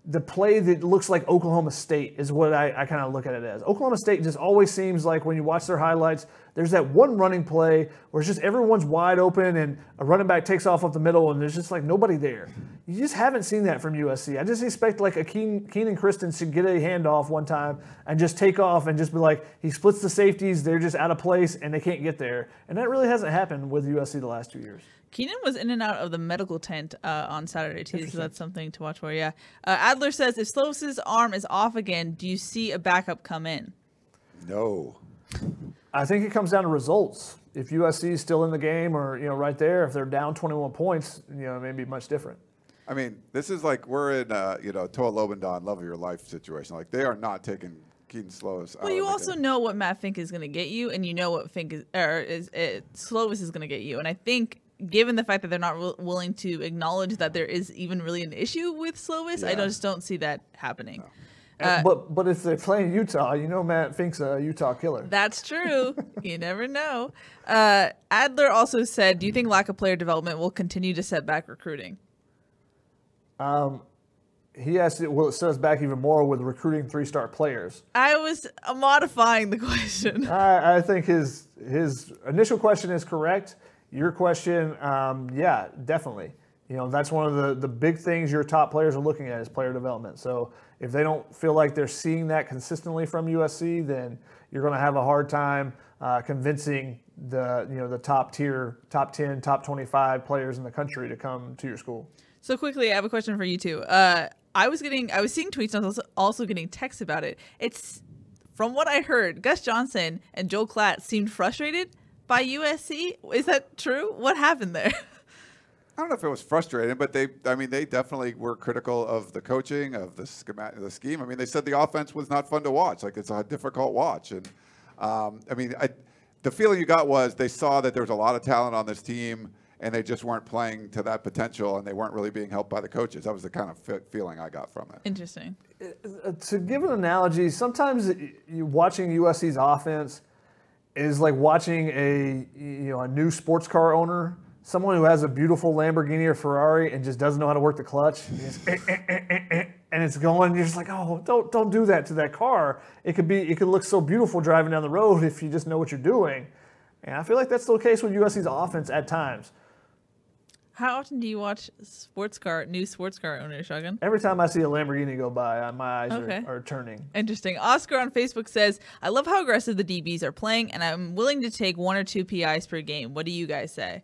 Speaker 3: the play that looks like Oklahoma State is what I, I kind of look at it as. Oklahoma State just always seems like when you watch their highlights, there's that one running play where it's just everyone's wide open and a running back takes off up the middle and there's just like nobody there. You just haven't seen that from USC. I just expect like a Keen, Kenan Christon to get a handoff one time and just take off and just be like, he splits the safeties, they're just out of place and they can't get there. And that really hasn't happened with USC the last two years.
Speaker 2: Kenan was in and out of the medical tent uh, on Saturday too, so that's something to watch for. Yeah, uh, Adler says if Slovis's arm is off again, do you see a backup come in?
Speaker 1: No.
Speaker 3: I think it comes down to results. If USC is still in the game, or you know, right there, if they're down 21 points, you know, it may be much different.
Speaker 1: I mean, this is like we're in, uh, you know, Toa Lobendon, love of your life situation. Like they are not taking Kedon Slovis.
Speaker 2: Well, you also know what Matt Fink is going to get you, and you know what Fink is, or is it, Slovis is going to get you. And I think, given the fact that they're not w- willing to acknowledge that there is even really an issue with Slovis, I just don't see that happening.
Speaker 3: And- but but if they're playing Utah, you know Matt Fink's a Utah killer.
Speaker 2: That's true. you never know. Uh, Adler also said, "Do you think lack of player development will continue to set back recruiting?"
Speaker 3: Um, He asked, it, will it set us back even more with recruiting three-star players?
Speaker 2: I was uh, modifying the question.
Speaker 3: I, I think his his initial question is correct. Your question, um, yeah, definitely. You know, that's one of the, the big things your top players are looking at is player development. So if they don't feel like they're seeing that consistently from USC, then you're going to have a hard time uh, convincing the you know the top tier, top ten, top 25 players in the country to come to your school.
Speaker 2: So quickly, I have a question for you too. Uh, I was getting, I was seeing tweets, and I was also getting texts about it. It's from what I heard, Gus Johnson and Joel Klatt seemed frustrated by USC. Is that true? What happened there?
Speaker 1: I don't know if it was frustrating, but they, I mean, they definitely were critical of the coaching, of the schema- the scheme. I mean, they said the offense was not fun to watch. Like it's a difficult watch, and um, I mean, I, the feeling you got was they saw that there was a lot of talent on this team, and they just weren't playing to that potential, and they weren't really being helped by the coaches. That was the kind of fe- feeling I got from it.
Speaker 2: Interesting.
Speaker 3: Uh, to give an analogy, sometimes watching USC's offense is like watching a you know a new sports car owner, someone who has a beautiful Lamborghini or Ferrari and just doesn't know how to work the clutch, and it's, eh, eh, eh, eh, eh, and it's going. You're just like, oh, don't don't do that to that car. It could be it could look so beautiful driving down the road if you just know what you're doing. And I feel like that's still the case with USC's offense at times.
Speaker 2: How often do you watch sports car, new sports car owner Shotgun?
Speaker 3: Every time I see a Lamborghini go by, uh, my eyes
Speaker 2: Okay.
Speaker 3: are, are turning.
Speaker 2: Interesting. Oscar on Facebook says, I love how aggressive the DBs are playing, and I'm willing to take one or two PIs per game. What do you guys say?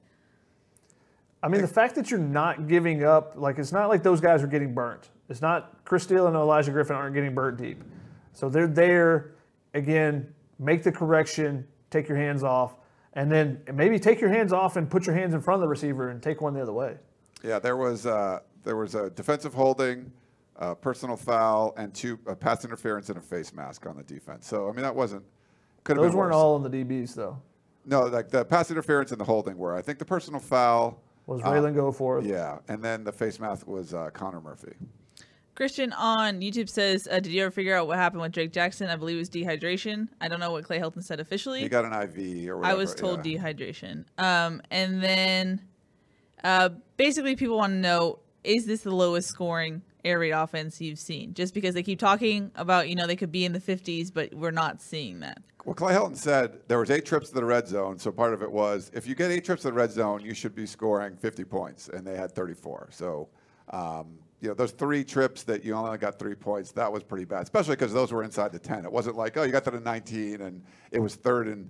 Speaker 3: I mean, the fact that you're not giving up, like, it's not like those guys are getting burnt. It's not Chris Steele and Olaijah Griffin aren't getting burnt deep. So they're there, again, make the correction, take your hands off, and then maybe take your hands off and put your hands in front of the receiver and take one the other way.
Speaker 1: Yeah, there was uh, there was a defensive holding, a personal foul, and two a pass interference and a face mask on the defense. So I mean, that wasn't could have
Speaker 3: Those
Speaker 1: been
Speaker 3: weren't
Speaker 1: worse.
Speaker 3: all in the DBs, though.
Speaker 1: No, like the pass interference and the holding were. I think the personal foul
Speaker 3: Was
Speaker 1: uh,
Speaker 3: Raylan Goforth.
Speaker 1: Yeah, and then the face mask was uh, Connor Murphy.
Speaker 2: Christian on YouTube says, uh, Did you ever figure out what happened with Drake Jackson? I believe it was dehydration. I don't know what Clay Helton said officially.
Speaker 1: He got an IV or
Speaker 2: I was told
Speaker 1: yeah.
Speaker 2: dehydration. Um, and then uh, basically, people want to know is this the lowest scoring air raid offense you've seen? Just because they keep talking about, you know, they could be in the 50s, but we're not seeing that.
Speaker 1: Well, Clay Helton said there was eight trips to the red zone, so part of it was if you get eight trips to the red zone, you should be scoring 50 points, and they had 34. So, um, you know, those three trips that you only got three points, that was pretty bad, especially because those were inside the 10. It wasn't like, oh, you got to the 19 and it was third and,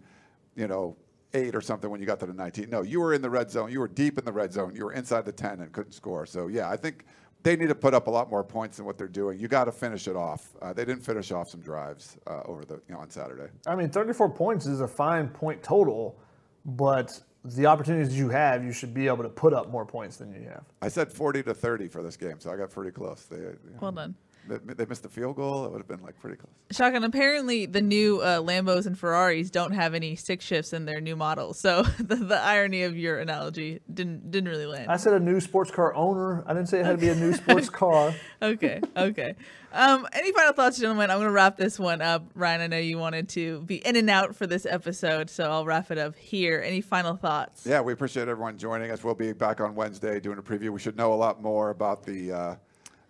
Speaker 1: you know, eight or something when you got to the 19. No, you were in the red zone. You were deep in the red zone. You were inside the 10 and couldn't score. So, yeah, I think they need to put up a lot more points than what they're doing. You got to finish it off. Uh, they didn't finish off some drives uh, over the, you know, on Saturday.
Speaker 3: I mean, 34 points is a fine point total, but the opportunities you have, you should be able to put up more points than you have.
Speaker 1: I said 40 to 30 for this game, so I got pretty close. They, you know,
Speaker 2: Well done.
Speaker 1: They, they missed the field goal. It would have been like pretty close.
Speaker 2: Shotgun, apparently the new uh, Lambos and Ferraris don't have any stick shifts in their new models. So the, the irony of your analogy didn't didn't really land.
Speaker 3: I said a new sports car owner. I didn't say it had to be a new sports car.
Speaker 2: okay, okay. Um, any final thoughts, gentlemen? I'm going to wrap this one up. Ryan, I know you wanted to be in and out for this episode, so I'll wrap it up here. Any final thoughts?
Speaker 1: Yeah, we appreciate everyone joining us. We'll be back on Wednesday doing a preview. We should know a lot more about the uh,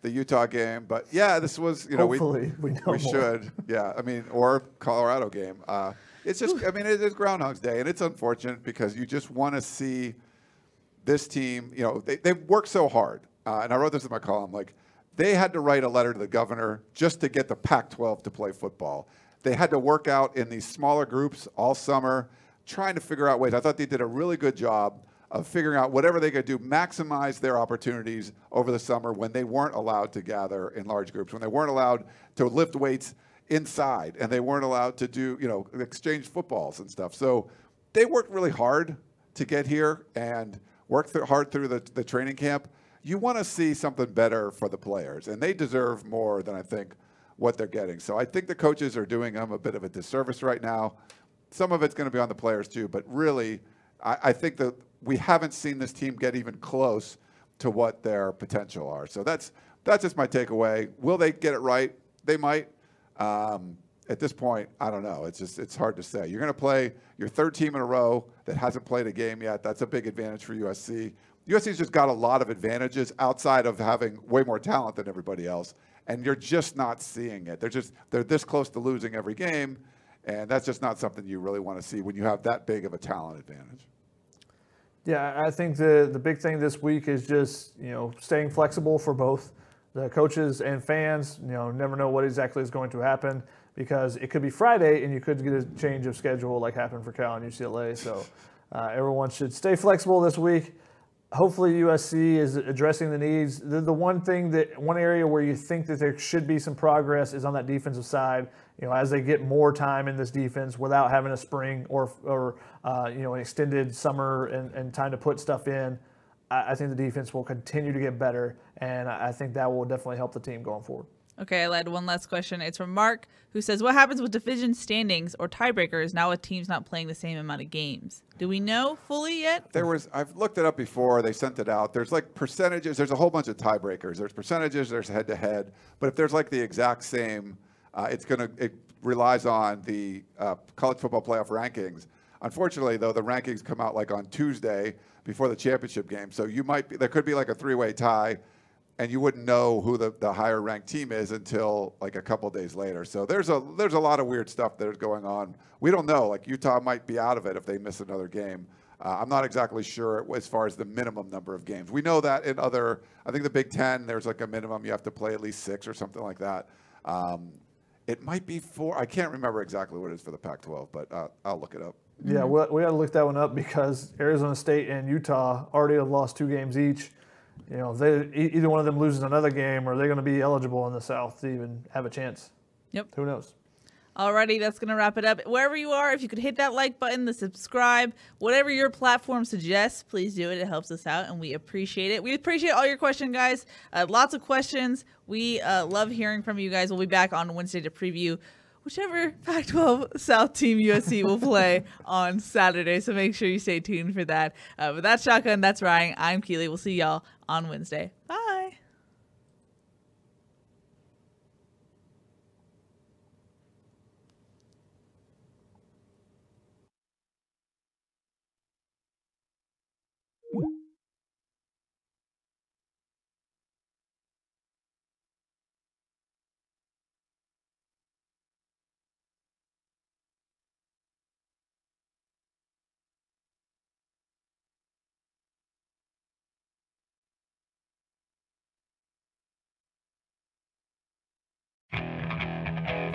Speaker 1: the Utah game. But yeah, this was you know
Speaker 3: Hopefully, we know
Speaker 1: we should yeah. I mean, or Colorado game. Uh, it's just I mean it is Groundhog's Day, and it's unfortunate because you just want to see this team. You know they they've worked so hard, uh, and I wrote this in my column like. They had to write a letter to the governor just to get the Pac 12 to play football. They had to work out in these smaller groups all summer, trying to figure out ways. I thought they did a really good job of figuring out whatever they could do, maximize their opportunities over the summer when they weren't allowed to gather in large groups, when they weren't allowed to lift weights inside, and they weren't allowed to do, you know, exchange footballs and stuff. So they worked really hard to get here and worked th- hard through the, the training camp. You want to see something better for the players, and they deserve more than I think what they're getting. So I think the coaches are doing them a bit of a disservice right now. Some of it's going to be on the players too, but really, I, I think that we haven't seen this team get even close to what their potential are. So that's that's just my takeaway. Will they get it right? They might. Um, at this point, I don't know. It's just it's hard to say. You're going to play your third team in a row that hasn't played a game yet. That's a big advantage for USC. USC's just got a lot of advantages outside of having way more talent than everybody else, and you're just not seeing it. They're just they're this close to losing every game, and that's just not something you really want to see when you have that big of a talent advantage.
Speaker 3: Yeah, I think the the big thing this week is just you know staying flexible for both the coaches and fans. You know, never know what exactly is going to happen because it could be Friday and you could get a change of schedule like happened for Cal and UCLA. So uh, everyone should stay flexible this week. Hopefully USC is addressing the needs. The, the one thing that one area where you think that there should be some progress is on that defensive side. You know, as they get more time in this defense without having a spring or or uh, you know an extended summer and, and time to put stuff in, I, I think the defense will continue to get better, and I I think that will definitely help the team going forward.
Speaker 2: Okay, I had one last question. It's from Mark, who says, "What happens with division standings or tiebreakers now with teams not playing the same amount of games? Do we know fully yet?"
Speaker 1: There was I've looked it up before. They sent it out. There's like percentages. There's a whole bunch of tiebreakers. There's percentages. There's head to head. But if there's like the exact same, uh, it's gonna it relies on the uh, college football playoff rankings. Unfortunately, though, the rankings come out like on Tuesday before the championship game. So you might be there could be like a three way tie. And you wouldn't know who the, the higher ranked team is until like a couple days later. So there's a there's a lot of weird stuff that is going on. We don't know. Like Utah might be out of it if they miss another game. Uh, I'm not exactly sure as far as the minimum number of games. We know that in other, I think the Big Ten, there's like a minimum you have to play at least six or something like that. Um, it might be four. I can't remember exactly what it is for the Pac-12, but uh, I'll look it up.
Speaker 3: Yeah, we, we got to look that one up because Arizona State and Utah already have lost two games each. You know, they either one of them loses another game, or they're going to be eligible in the South to even have a chance.
Speaker 2: Yep.
Speaker 3: Who knows?
Speaker 2: Alrighty, that's gonna wrap it up. Wherever you are, if you could hit that like button, the subscribe, whatever your platform suggests, please do it. It helps us out, and we appreciate it. We appreciate all your questions, guys. Uh, lots of questions. We uh, love hearing from you guys. We'll be back on Wednesday to preview whichever Pac-12 South team USC will play on Saturday. So make sure you stay tuned for that. Uh, but that's Shotgun. That's Ryan. I'm Keely. We'll see y'all on Wednesday. Bye.